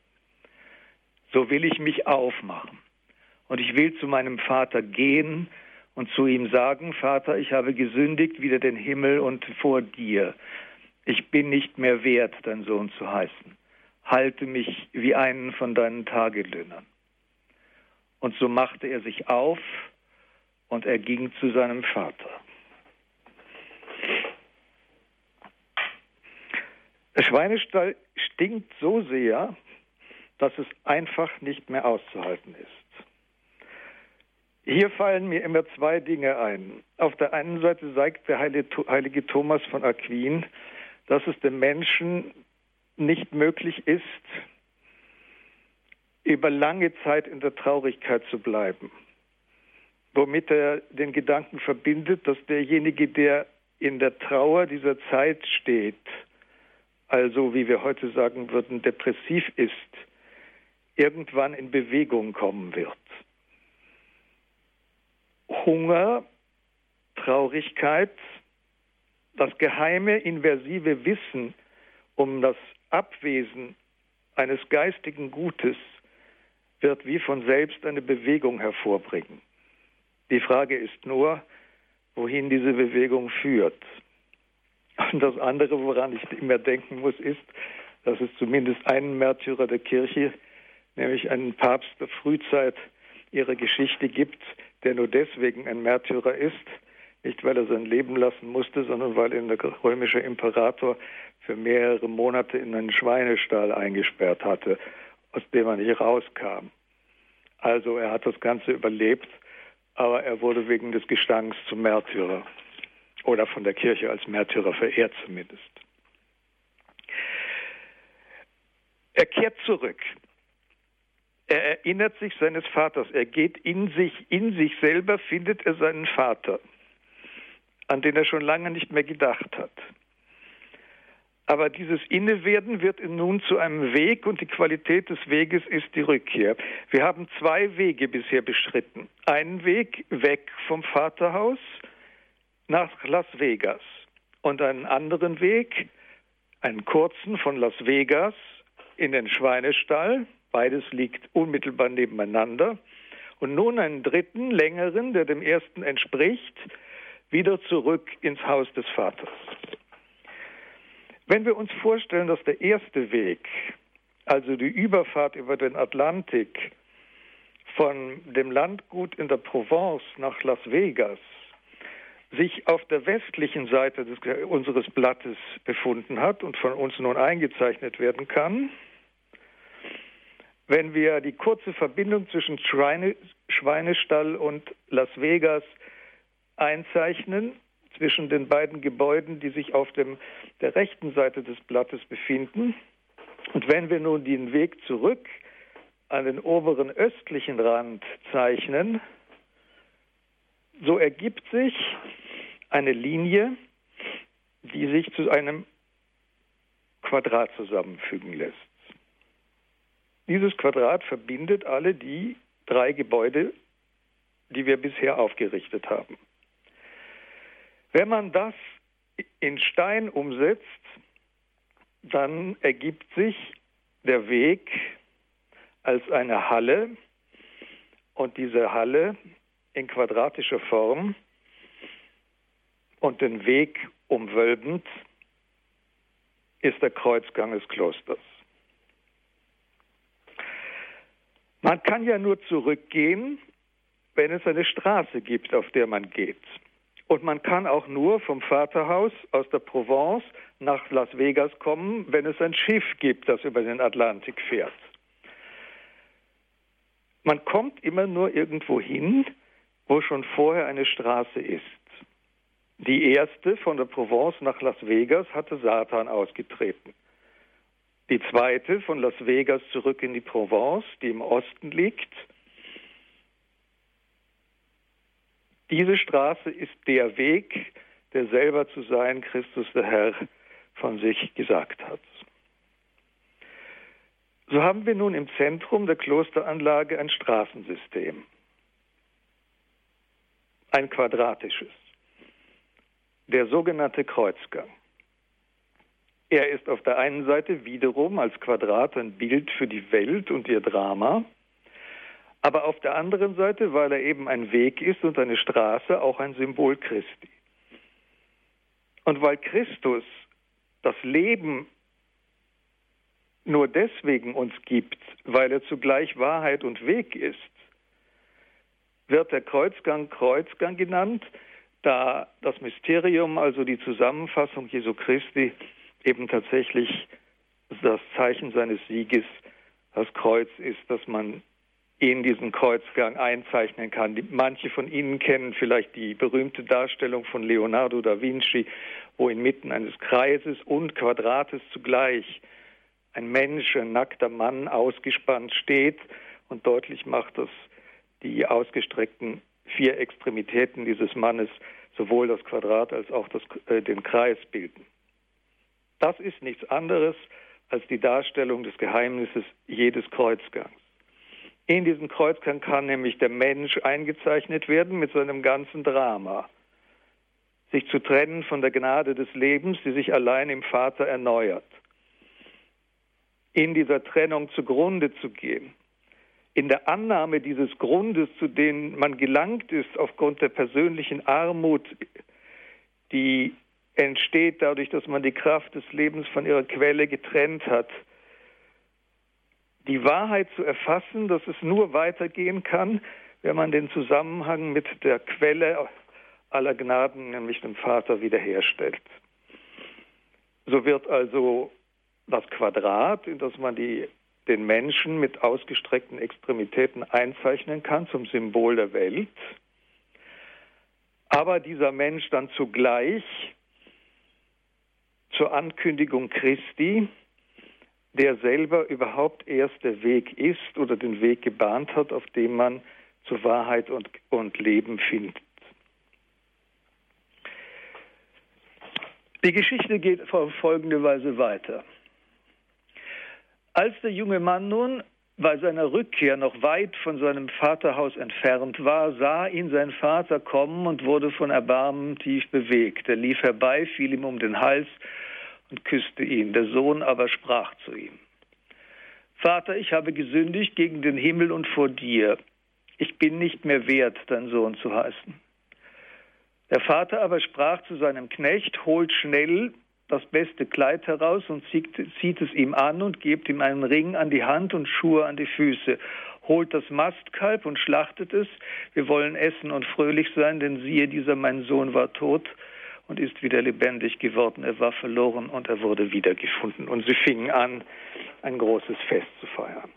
so will ich mich aufmachen Und ich will zu meinem Vater gehen und zu ihm sagen, Vater, ich habe gesündigt wider den Himmel und vor dir. Ich bin nicht mehr wert, dein Sohn zu heißen. Halte mich wie einen von deinen Tagelöhnern. Und so machte er sich auf und er ging zu seinem Vater. Der Schweinestall stinkt so sehr, dass es einfach nicht mehr auszuhalten ist. Hier fallen mir immer zwei Dinge ein. Auf der einen Seite sagt der heilige Thomas von Aquin, dass es dem Menschen nicht möglich ist, über lange Zeit in der Traurigkeit zu bleiben. Womit er den Gedanken verbindet, dass derjenige, der in der Trauer dieser Zeit steht, also wie wir heute sagen würden, depressiv ist, irgendwann in Bewegung kommen wird. Hunger, Traurigkeit, das geheime, inversive Wissen um das Abwesen eines geistigen Gutes wird wie von selbst eine Bewegung hervorbringen. Die Frage ist nur, wohin diese Bewegung führt. Und das andere, woran ich immer denken muss, ist, dass es zumindest einen Märtyrer der Kirche, nämlich einen Papst der Frühzeit ihrer Geschichte gibt, der nur deswegen ein Märtyrer ist, nicht weil er sein Leben lassen musste, sondern weil ihn der römische Imperator für mehrere Monate in einen Schweinestall eingesperrt hatte, aus dem er nicht rauskam. Also er hat das Ganze überlebt, aber er wurde wegen des Gestanks zum Märtyrer oder von der Kirche als Märtyrer verehrt zumindest. Er kehrt zurück. Er erinnert sich seines Vaters. Er geht in sich, in sich selber findet er seinen Vater, an den er schon lange nicht mehr gedacht hat. Aber dieses Innewerden wird nun zu einem Weg und die Qualität des Weges ist die Rückkehr. Wir haben zwei Wege bisher bestritten. Einen Weg weg vom Vaterhaus nach Las Vegas und einen anderen Weg, einen kurzen von Las Vegas in den Schweinestall. Beides liegt unmittelbar nebeneinander. Und nun einen dritten, längeren, der dem ersten entspricht, wieder zurück ins Haus des Vaters. Wenn wir uns vorstellen, dass der erste Weg, also die Überfahrt über den Atlantik von dem Landgut in der Provence nach Las Vegas, sich auf der westlichen Seite des, unseres Blattes befunden hat und von uns nun eingezeichnet werden kann, wenn wir die kurze Verbindung zwischen Schweine, Schweinestall und Las Vegas einzeichnen, zwischen den beiden Gebäuden, die sich auf dem, der rechten Seite des Blattes befinden. Und wenn wir nun den Weg zurück an den oberen östlichen Rand zeichnen, so ergibt sich eine Linie, die sich zu einem Quadrat zusammenfügen lässt. Dieses Quadrat verbindet alle die drei Gebäude, die wir bisher aufgerichtet haben. Wenn man das in Stein umsetzt, dann ergibt sich der Weg als eine Halle und diese Halle in quadratischer Form und den Weg umwölbend ist der Kreuzgang des Klosters. Man kann ja nur zurückgehen, wenn es eine Straße gibt, auf der man geht. Und man kann auch nur vom Vaterhaus aus der Provence nach Las Vegas kommen, wenn es ein Schiff gibt, das über den Atlantik fährt. Man kommt immer nur irgendwo hin, wo schon vorher eine Straße ist. Die erste von der Provence nach Las Vegas hatte Satan ausgetreten. Die zweite von Las Vegas zurück in die Provence, die im Osten liegt, Diese Straße ist der Weg, der selber zu sein Christus der Herr von sich gesagt hat. So haben wir nun im Zentrum der Klosteranlage ein Straßensystem, ein quadratisches, der sogenannte Kreuzgang. Er ist auf der einen Seite wiederum als Quadrat ein Bild für die Welt und ihr Drama, aber auf der anderen Seite, weil er eben ein Weg ist und eine Straße, auch ein Symbol Christi. Und weil Christus das Leben nur deswegen uns gibt, weil er zugleich Wahrheit und Weg ist, wird der Kreuzgang Kreuzgang genannt, da das Mysterium, also die Zusammenfassung Jesu Christi, eben tatsächlich das Zeichen seines Sieges, das Kreuz ist, dass man in diesen Kreuzgang einzeichnen kann. manche von Ihnen kennen vielleicht die berühmte Darstellung von Leonardo da Vinci, wo inmitten eines Kreises und Quadrates zugleich ein Mensch, ein nackter Mann ausgespannt steht und deutlich macht, dass die ausgestreckten vier Extremitäten dieses Mannes sowohl das Quadrat als auch das, äh, den Kreis bilden. Das ist nichts anderes als die Darstellung des Geheimnisses jedes Kreuzgangs. In diesem Kreuzgang kann nämlich der Mensch eingezeichnet werden mit seinem ganzen Drama. Sich zu trennen von der Gnade des Lebens, die sich allein im Vater erneuert. In dieser Trennung zugrunde zu gehen. In der Annahme dieses Grundes, zu dem man gelangt ist aufgrund der persönlichen Armut, die entsteht dadurch, dass man die Kraft des Lebens von ihrer Quelle getrennt hat, die Wahrheit zu erfassen, dass es nur weitergehen kann, wenn man den Zusammenhang mit der Quelle aller Gnaden, nämlich dem Vater, wiederherstellt. So wird also das Quadrat, in das man die, den Menschen mit ausgestreckten Extremitäten einzeichnen kann, zum Symbol der Welt, aber dieser Mensch dann zugleich zur Ankündigung Christi, der selber überhaupt erst der Weg ist oder den Weg gebahnt hat, auf dem man zur Wahrheit und, und Leben findet. Die Geschichte geht auf folgende Weise weiter. Als der junge Mann nun bei seiner Rückkehr noch weit von seinem Vaterhaus entfernt war, sah ihn sein Vater kommen und wurde von Erbarmen tief bewegt. Er lief herbei, fiel ihm um den Hals und küsste ihn. Der Sohn aber sprach zu ihm, Vater, ich habe gesündigt gegen den Himmel und vor dir. Ich bin nicht mehr wert, dein Sohn zu heißen. Der Vater aber sprach zu seinem Knecht, holt schnell das beste Kleid heraus und zieht, es ihm an und gebt ihm einen Ring an die Hand und Schuhe an die Füße. Holt das Mastkalb und schlachtet es. Wir wollen essen und fröhlich sein, denn siehe, dieser mein Sohn war tot und ist wieder lebendig geworden. Er war verloren und er wurde wiedergefunden. Und sie fingen an, ein großes Fest zu feiern.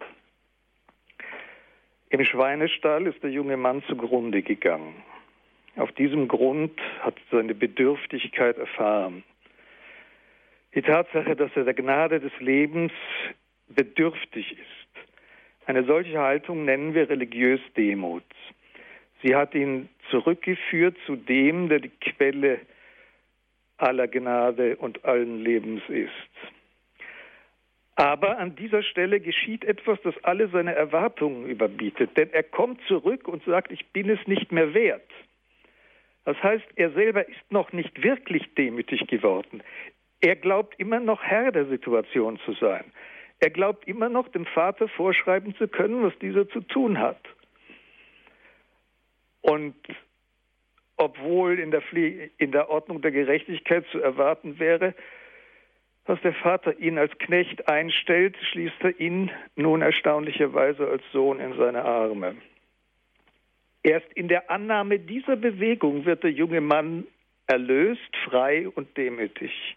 Im Schweinestall ist der junge Mann zugrunde gegangen. Auf diesem Grund hat seine Bedürftigkeit erfahren. Die Tatsache, dass er der Gnade des Lebens bedürftig ist. Eine solche Haltung nennen wir religiös Demut. Sie hat ihn zurückgeführt zu dem, der die Quelle aller Gnade und allen Lebens ist. Aber an dieser Stelle geschieht etwas, das alle seine Erwartungen überbietet, denn er kommt zurück und sagt, ich bin es nicht mehr wert. Das heißt, er selber ist noch nicht wirklich demütig geworden. Er glaubt immer noch Herr der Situation zu sein. Er glaubt immer noch dem Vater vorschreiben zu können, was dieser zu tun hat. Und obwohl in der, in der Ordnung der Gerechtigkeit zu erwarten wäre, dass der Vater ihn als Knecht einstellt, schließt er ihn nun erstaunlicherweise als Sohn in seine Arme. Erst in der Annahme dieser Bewegung wird der junge Mann erlöst, frei und demütig.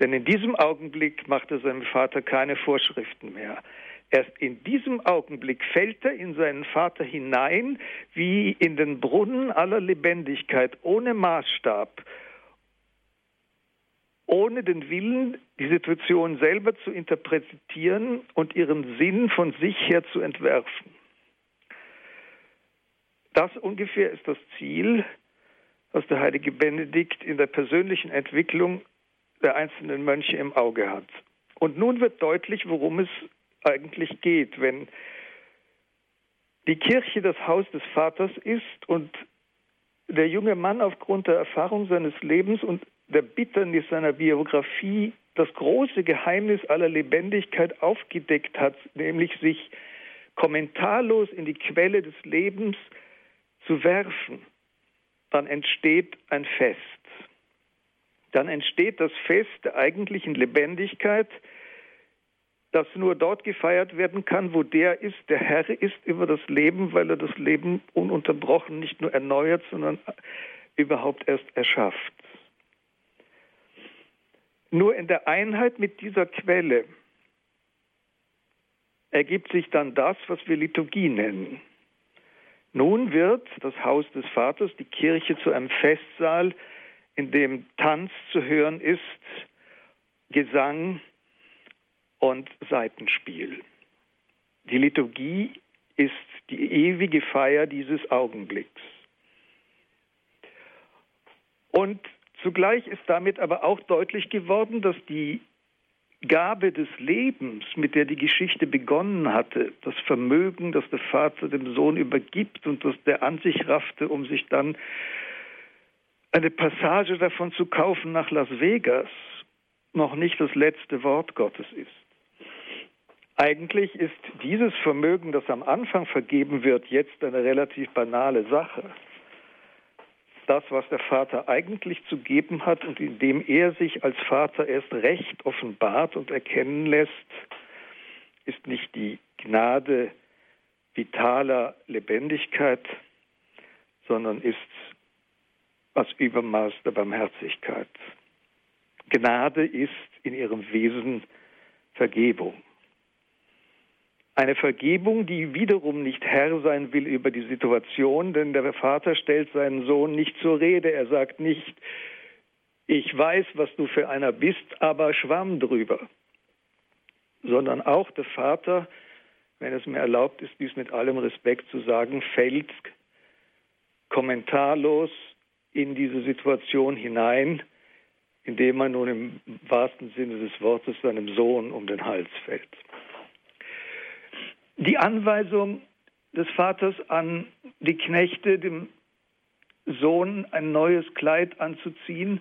Denn in diesem Augenblick macht er seinem Vater keine Vorschriften mehr. Erst in diesem Augenblick fällt er in seinen Vater hinein wie in den Brunnen aller Lebendigkeit, ohne Maßstab, ohne den Willen, die Situation selber zu interpretieren und ihren Sinn von sich her zu entwerfen. Das ungefähr ist das Ziel, was der heilige Benedikt in der persönlichen Entwicklung der einzelnen Mönche im Auge hat. Und nun wird deutlich, worum es eigentlich geht, wenn die Kirche das Haus des Vaters ist und der junge Mann aufgrund der Erfahrung seines Lebens und der Bitternis seiner Biografie das große Geheimnis aller Lebendigkeit aufgedeckt hat, nämlich sich kommentarlos in die Quelle des Lebens zu werfen, dann entsteht ein Fest. Dann entsteht das Fest der eigentlichen Lebendigkeit, das nur dort gefeiert werden kann, wo der ist, der Herr ist über das Leben, weil er das Leben ununterbrochen nicht nur erneuert, sondern überhaupt erst erschafft. Nur in der Einheit mit dieser Quelle ergibt sich dann das, was wir Liturgie nennen. Nun wird das Haus des Vaters, die Kirche, zu einem Festsaal, in dem Tanz zu hören ist, Gesang und Seitenspiel. Die Liturgie ist die ewige Feier dieses Augenblicks. Und zugleich ist damit aber auch deutlich geworden, dass die Gabe des Lebens, mit der die Geschichte begonnen hatte, das Vermögen, das der Vater dem Sohn übergibt und das der an sich raffte, um sich dann eine Passage davon zu kaufen nach Las Vegas, noch nicht das letzte Wort Gottes ist. Eigentlich ist dieses Vermögen, das am Anfang vergeben wird, jetzt eine relativ banale Sache das, was der Vater eigentlich zu geben hat und indem er sich als Vater erst recht offenbart und erkennen lässt, ist nicht die Gnade vitaler Lebendigkeit, sondern ist das Übermaß der Barmherzigkeit. Gnade ist in ihrem Wesen Vergebung. Eine Vergebung, die wiederum nicht Herr sein will über die Situation, denn der Vater stellt seinen Sohn nicht zur Rede. Er sagt nicht, ich weiß, was du für einer bist, aber schwamm drüber. Sondern auch der Vater, wenn es mir erlaubt ist, dies mit allem Respekt zu sagen, fällt kommentarlos in diese Situation hinein, indem er nun im wahrsten Sinne des Wortes seinem Sohn um den Hals fällt. Die Anweisung des Vaters an die Knechte, dem Sohn ein neues Kleid anzuziehen,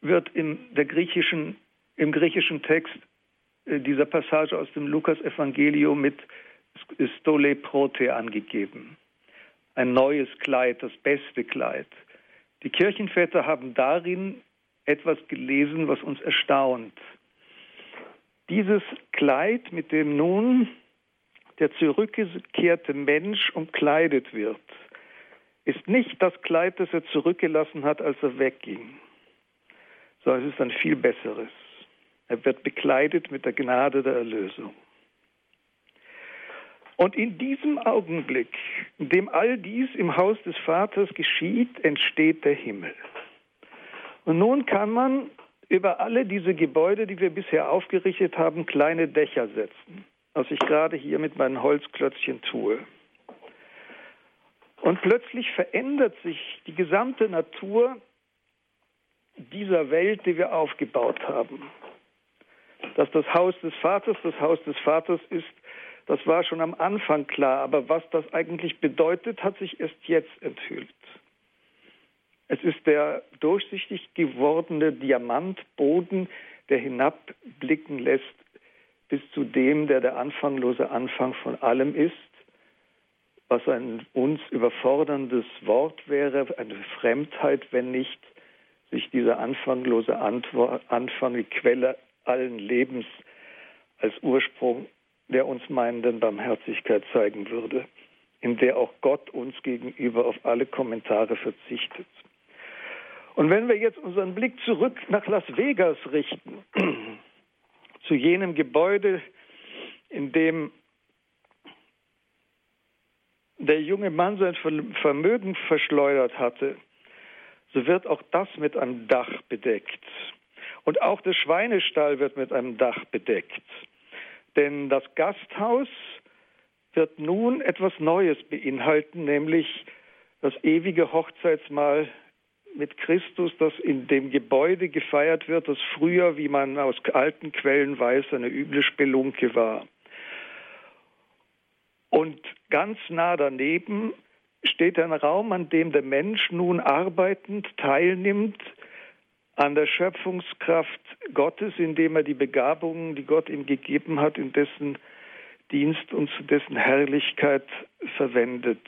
wird im, griechischen, im griechischen Text äh, dieser Passage aus dem Lukas-Evangelium mit Stole Prote angegeben. Ein neues Kleid, das beste Kleid. Die Kirchenväter haben darin etwas gelesen, was uns erstaunt. Dieses Kleid, mit dem nun der zurückgekehrte Mensch umkleidet wird, ist nicht das Kleid, das er zurückgelassen hat, als er wegging, sondern es ist ein viel besseres. Er wird bekleidet mit der Gnade der Erlösung. Und in diesem Augenblick, in dem all dies im Haus des Vaters geschieht, entsteht der Himmel. Und nun kann man über alle diese Gebäude, die wir bisher aufgerichtet haben, kleine Dächer setzen was ich gerade hier mit meinen Holzklötzchen tue. Und plötzlich verändert sich die gesamte Natur dieser Welt, die wir aufgebaut haben. Dass das Haus des Vaters das Haus des Vaters ist, das war schon am Anfang klar, aber was das eigentlich bedeutet, hat sich erst jetzt enthüllt. Es ist der durchsichtig gewordene Diamantboden, der hinabblicken lässt bis zu dem, der der anfanglose Anfang von allem ist, was ein uns überforderndes Wort wäre, eine Fremdheit, wenn nicht sich dieser anfanglose Anfang, die Quelle allen Lebens als Ursprung der uns meinenden Barmherzigkeit zeigen würde, in der auch Gott uns gegenüber auf alle Kommentare verzichtet. Und wenn wir jetzt unseren Blick zurück nach Las Vegas richten, zu jenem Gebäude, in dem der junge Mann sein Vermögen verschleudert hatte, so wird auch das mit einem Dach bedeckt. Und auch der Schweinestall wird mit einem Dach bedeckt. Denn das Gasthaus wird nun etwas Neues beinhalten, nämlich das ewige Hochzeitsmahl mit Christus, das in dem Gebäude gefeiert wird, das früher, wie man aus alten Quellen weiß, eine üble Spelunke war. Und ganz nah daneben steht ein Raum, an dem der Mensch nun arbeitend teilnimmt an der Schöpfungskraft Gottes, indem er die Begabungen, die Gott ihm gegeben hat, in dessen Dienst und zu dessen Herrlichkeit verwendet.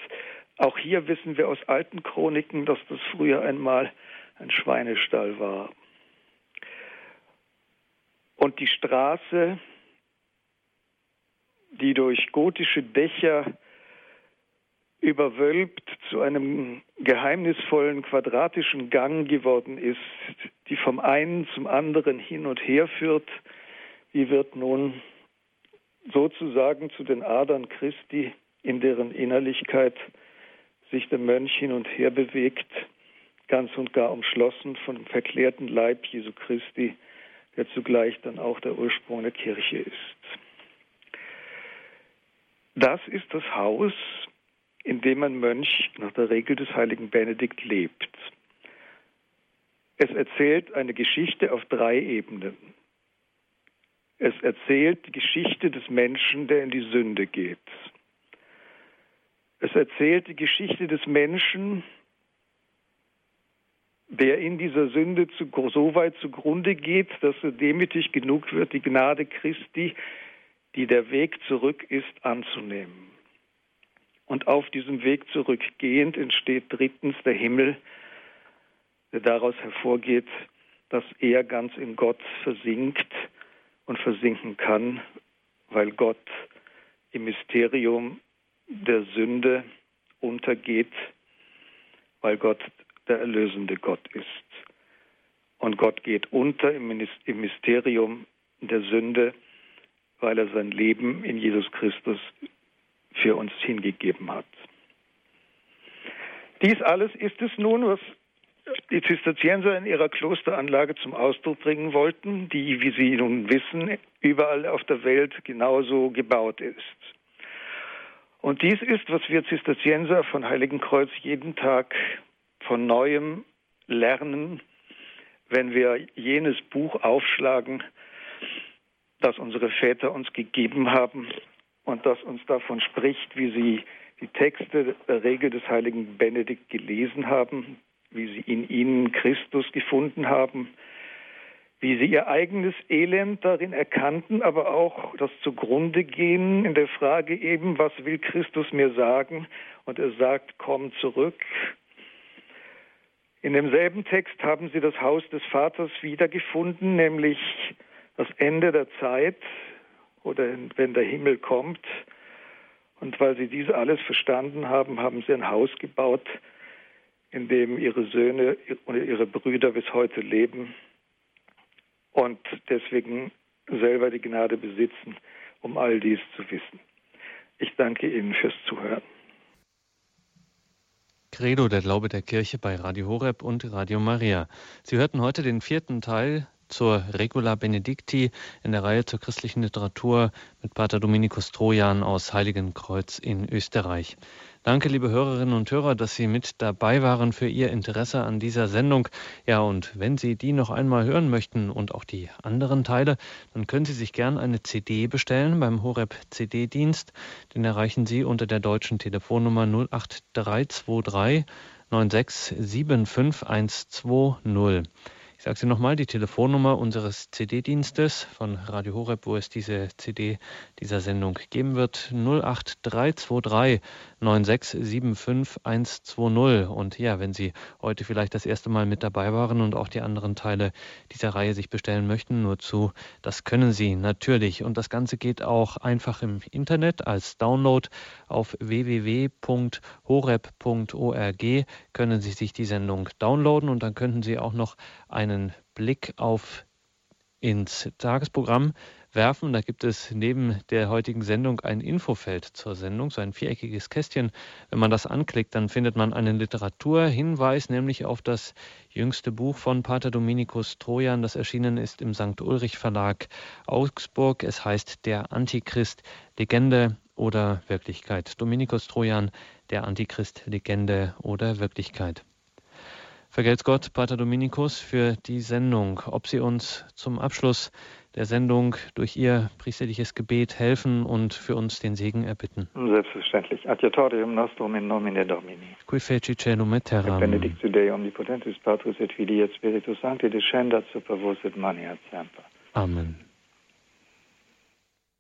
Auch hier wissen wir aus alten Chroniken, dass das früher einmal ein Schweinestall war. Und die Straße, die durch gotische Dächer überwölbt zu einem geheimnisvollen quadratischen Gang geworden ist, die vom einen zum anderen hin und her führt, die wird nun sozusagen zu den Adern Christi, in deren Innerlichkeit sich der Mönch hin und her bewegt, ganz und gar umschlossen von dem verklärten Leib Jesu Christi, der zugleich dann auch der Ursprung der Kirche ist. Das ist das Haus, in dem ein Mönch nach der Regel des heiligen Benedikt lebt. Es erzählt eine Geschichte auf drei Ebenen. Es erzählt die Geschichte des Menschen, der in die Sünde geht. Es erzählt die Geschichte des Menschen, der in dieser Sünde zu, so weit zugrunde geht, dass er demütig genug wird, die Gnade Christi, die der Weg zurück ist, anzunehmen. Und auf diesem Weg zurückgehend entsteht drittens der Himmel, der daraus hervorgeht, dass er ganz in Gott versinkt und versinken kann, weil Gott im Mysterium der Sünde untergeht, weil Gott der erlösende Gott ist. Und Gott geht unter im Mysterium der Sünde, weil er sein Leben in Jesus Christus für uns hingegeben hat. Dies alles ist es nun, was die Zisterzienser in ihrer Klosteranlage zum Ausdruck bringen wollten, die, wie Sie nun wissen, überall auf der Welt genauso gebaut ist. Und dies ist, was wir Zisterzienser von Heiligenkreuz jeden Tag von neuem lernen, wenn wir jenes Buch aufschlagen, das unsere Väter uns gegeben haben und das uns davon spricht, wie sie die Texte der Regel des heiligen Benedikt gelesen haben, wie sie in ihnen Christus gefunden haben, wie sie ihr eigenes Elend darin erkannten, aber auch das zugrunde gehen in der Frage eben, was will Christus mir sagen? Und er sagt, komm zurück. In demselben Text haben sie das Haus des Vaters wiedergefunden, nämlich das Ende der Zeit, oder wenn der Himmel kommt. Und weil sie dies alles verstanden haben, haben sie ein Haus gebaut, in dem ihre Söhne oder ihre Brüder bis heute leben und deswegen selber die Gnade besitzen, um all dies zu wissen. Ich danke Ihnen fürs Zuhören.
Credo, der Glaube der Kirche bei Radio Horeb und Radio Maria. Sie hörten heute den vierten Teil zur Regula Benedicti in der Reihe zur christlichen Literatur mit Pater Dominikus Trojan aus Heiligenkreuz in Österreich. Danke, liebe Hörerinnen und Hörer, dass Sie mit dabei waren für Ihr Interesse an dieser Sendung. Ja, und wenn Sie die noch einmal hören möchten und auch die anderen Teile, dann können Sie sich gern eine CD bestellen beim Horeb CD-Dienst. Den erreichen Sie unter der deutschen Telefonnummer 08323 9675120. Ich sage Sie nochmal, die Telefonnummer unseres CD-Dienstes von Radio Horeb, wo es diese CD dieser Sendung geben wird, 08323 9675120. Und ja, wenn Sie heute vielleicht das erste Mal mit dabei waren und auch die anderen Teile dieser Reihe sich bestellen möchten, nur zu, das können Sie natürlich. Und das Ganze geht auch einfach im Internet als Download auf www.horeb.org können Sie sich die Sendung downloaden und dann könnten Sie auch noch einen Blick auf ins Tagesprogramm werfen. Da gibt es neben der heutigen Sendung ein Infofeld zur Sendung, so ein viereckiges Kästchen. Wenn man das anklickt, dann findet man einen Literaturhinweis, nämlich auf das jüngste Buch von Pater Dominikus Trojan, das erschienen ist im St. Ulrich Verlag Augsburg. Es heißt Der Antichrist, Legende oder Wirklichkeit. Dominikus Trojan, der Antichrist, Legende oder Wirklichkeit. Vergelt's Gott, Pater Dominikus, für die Sendung. Ob Sie uns zum Abschluss der Sendung durch Ihr priesterliches Gebet helfen und für uns den Segen erbitten.
Selbstverständlich. Adiatorium nostrum in nomine Domini.
Qui feci celum et terram.
Benedictus Dei omnipotentus Patris et Filii et Spiritus Sancti descendat super vos et mania semper.
Amen.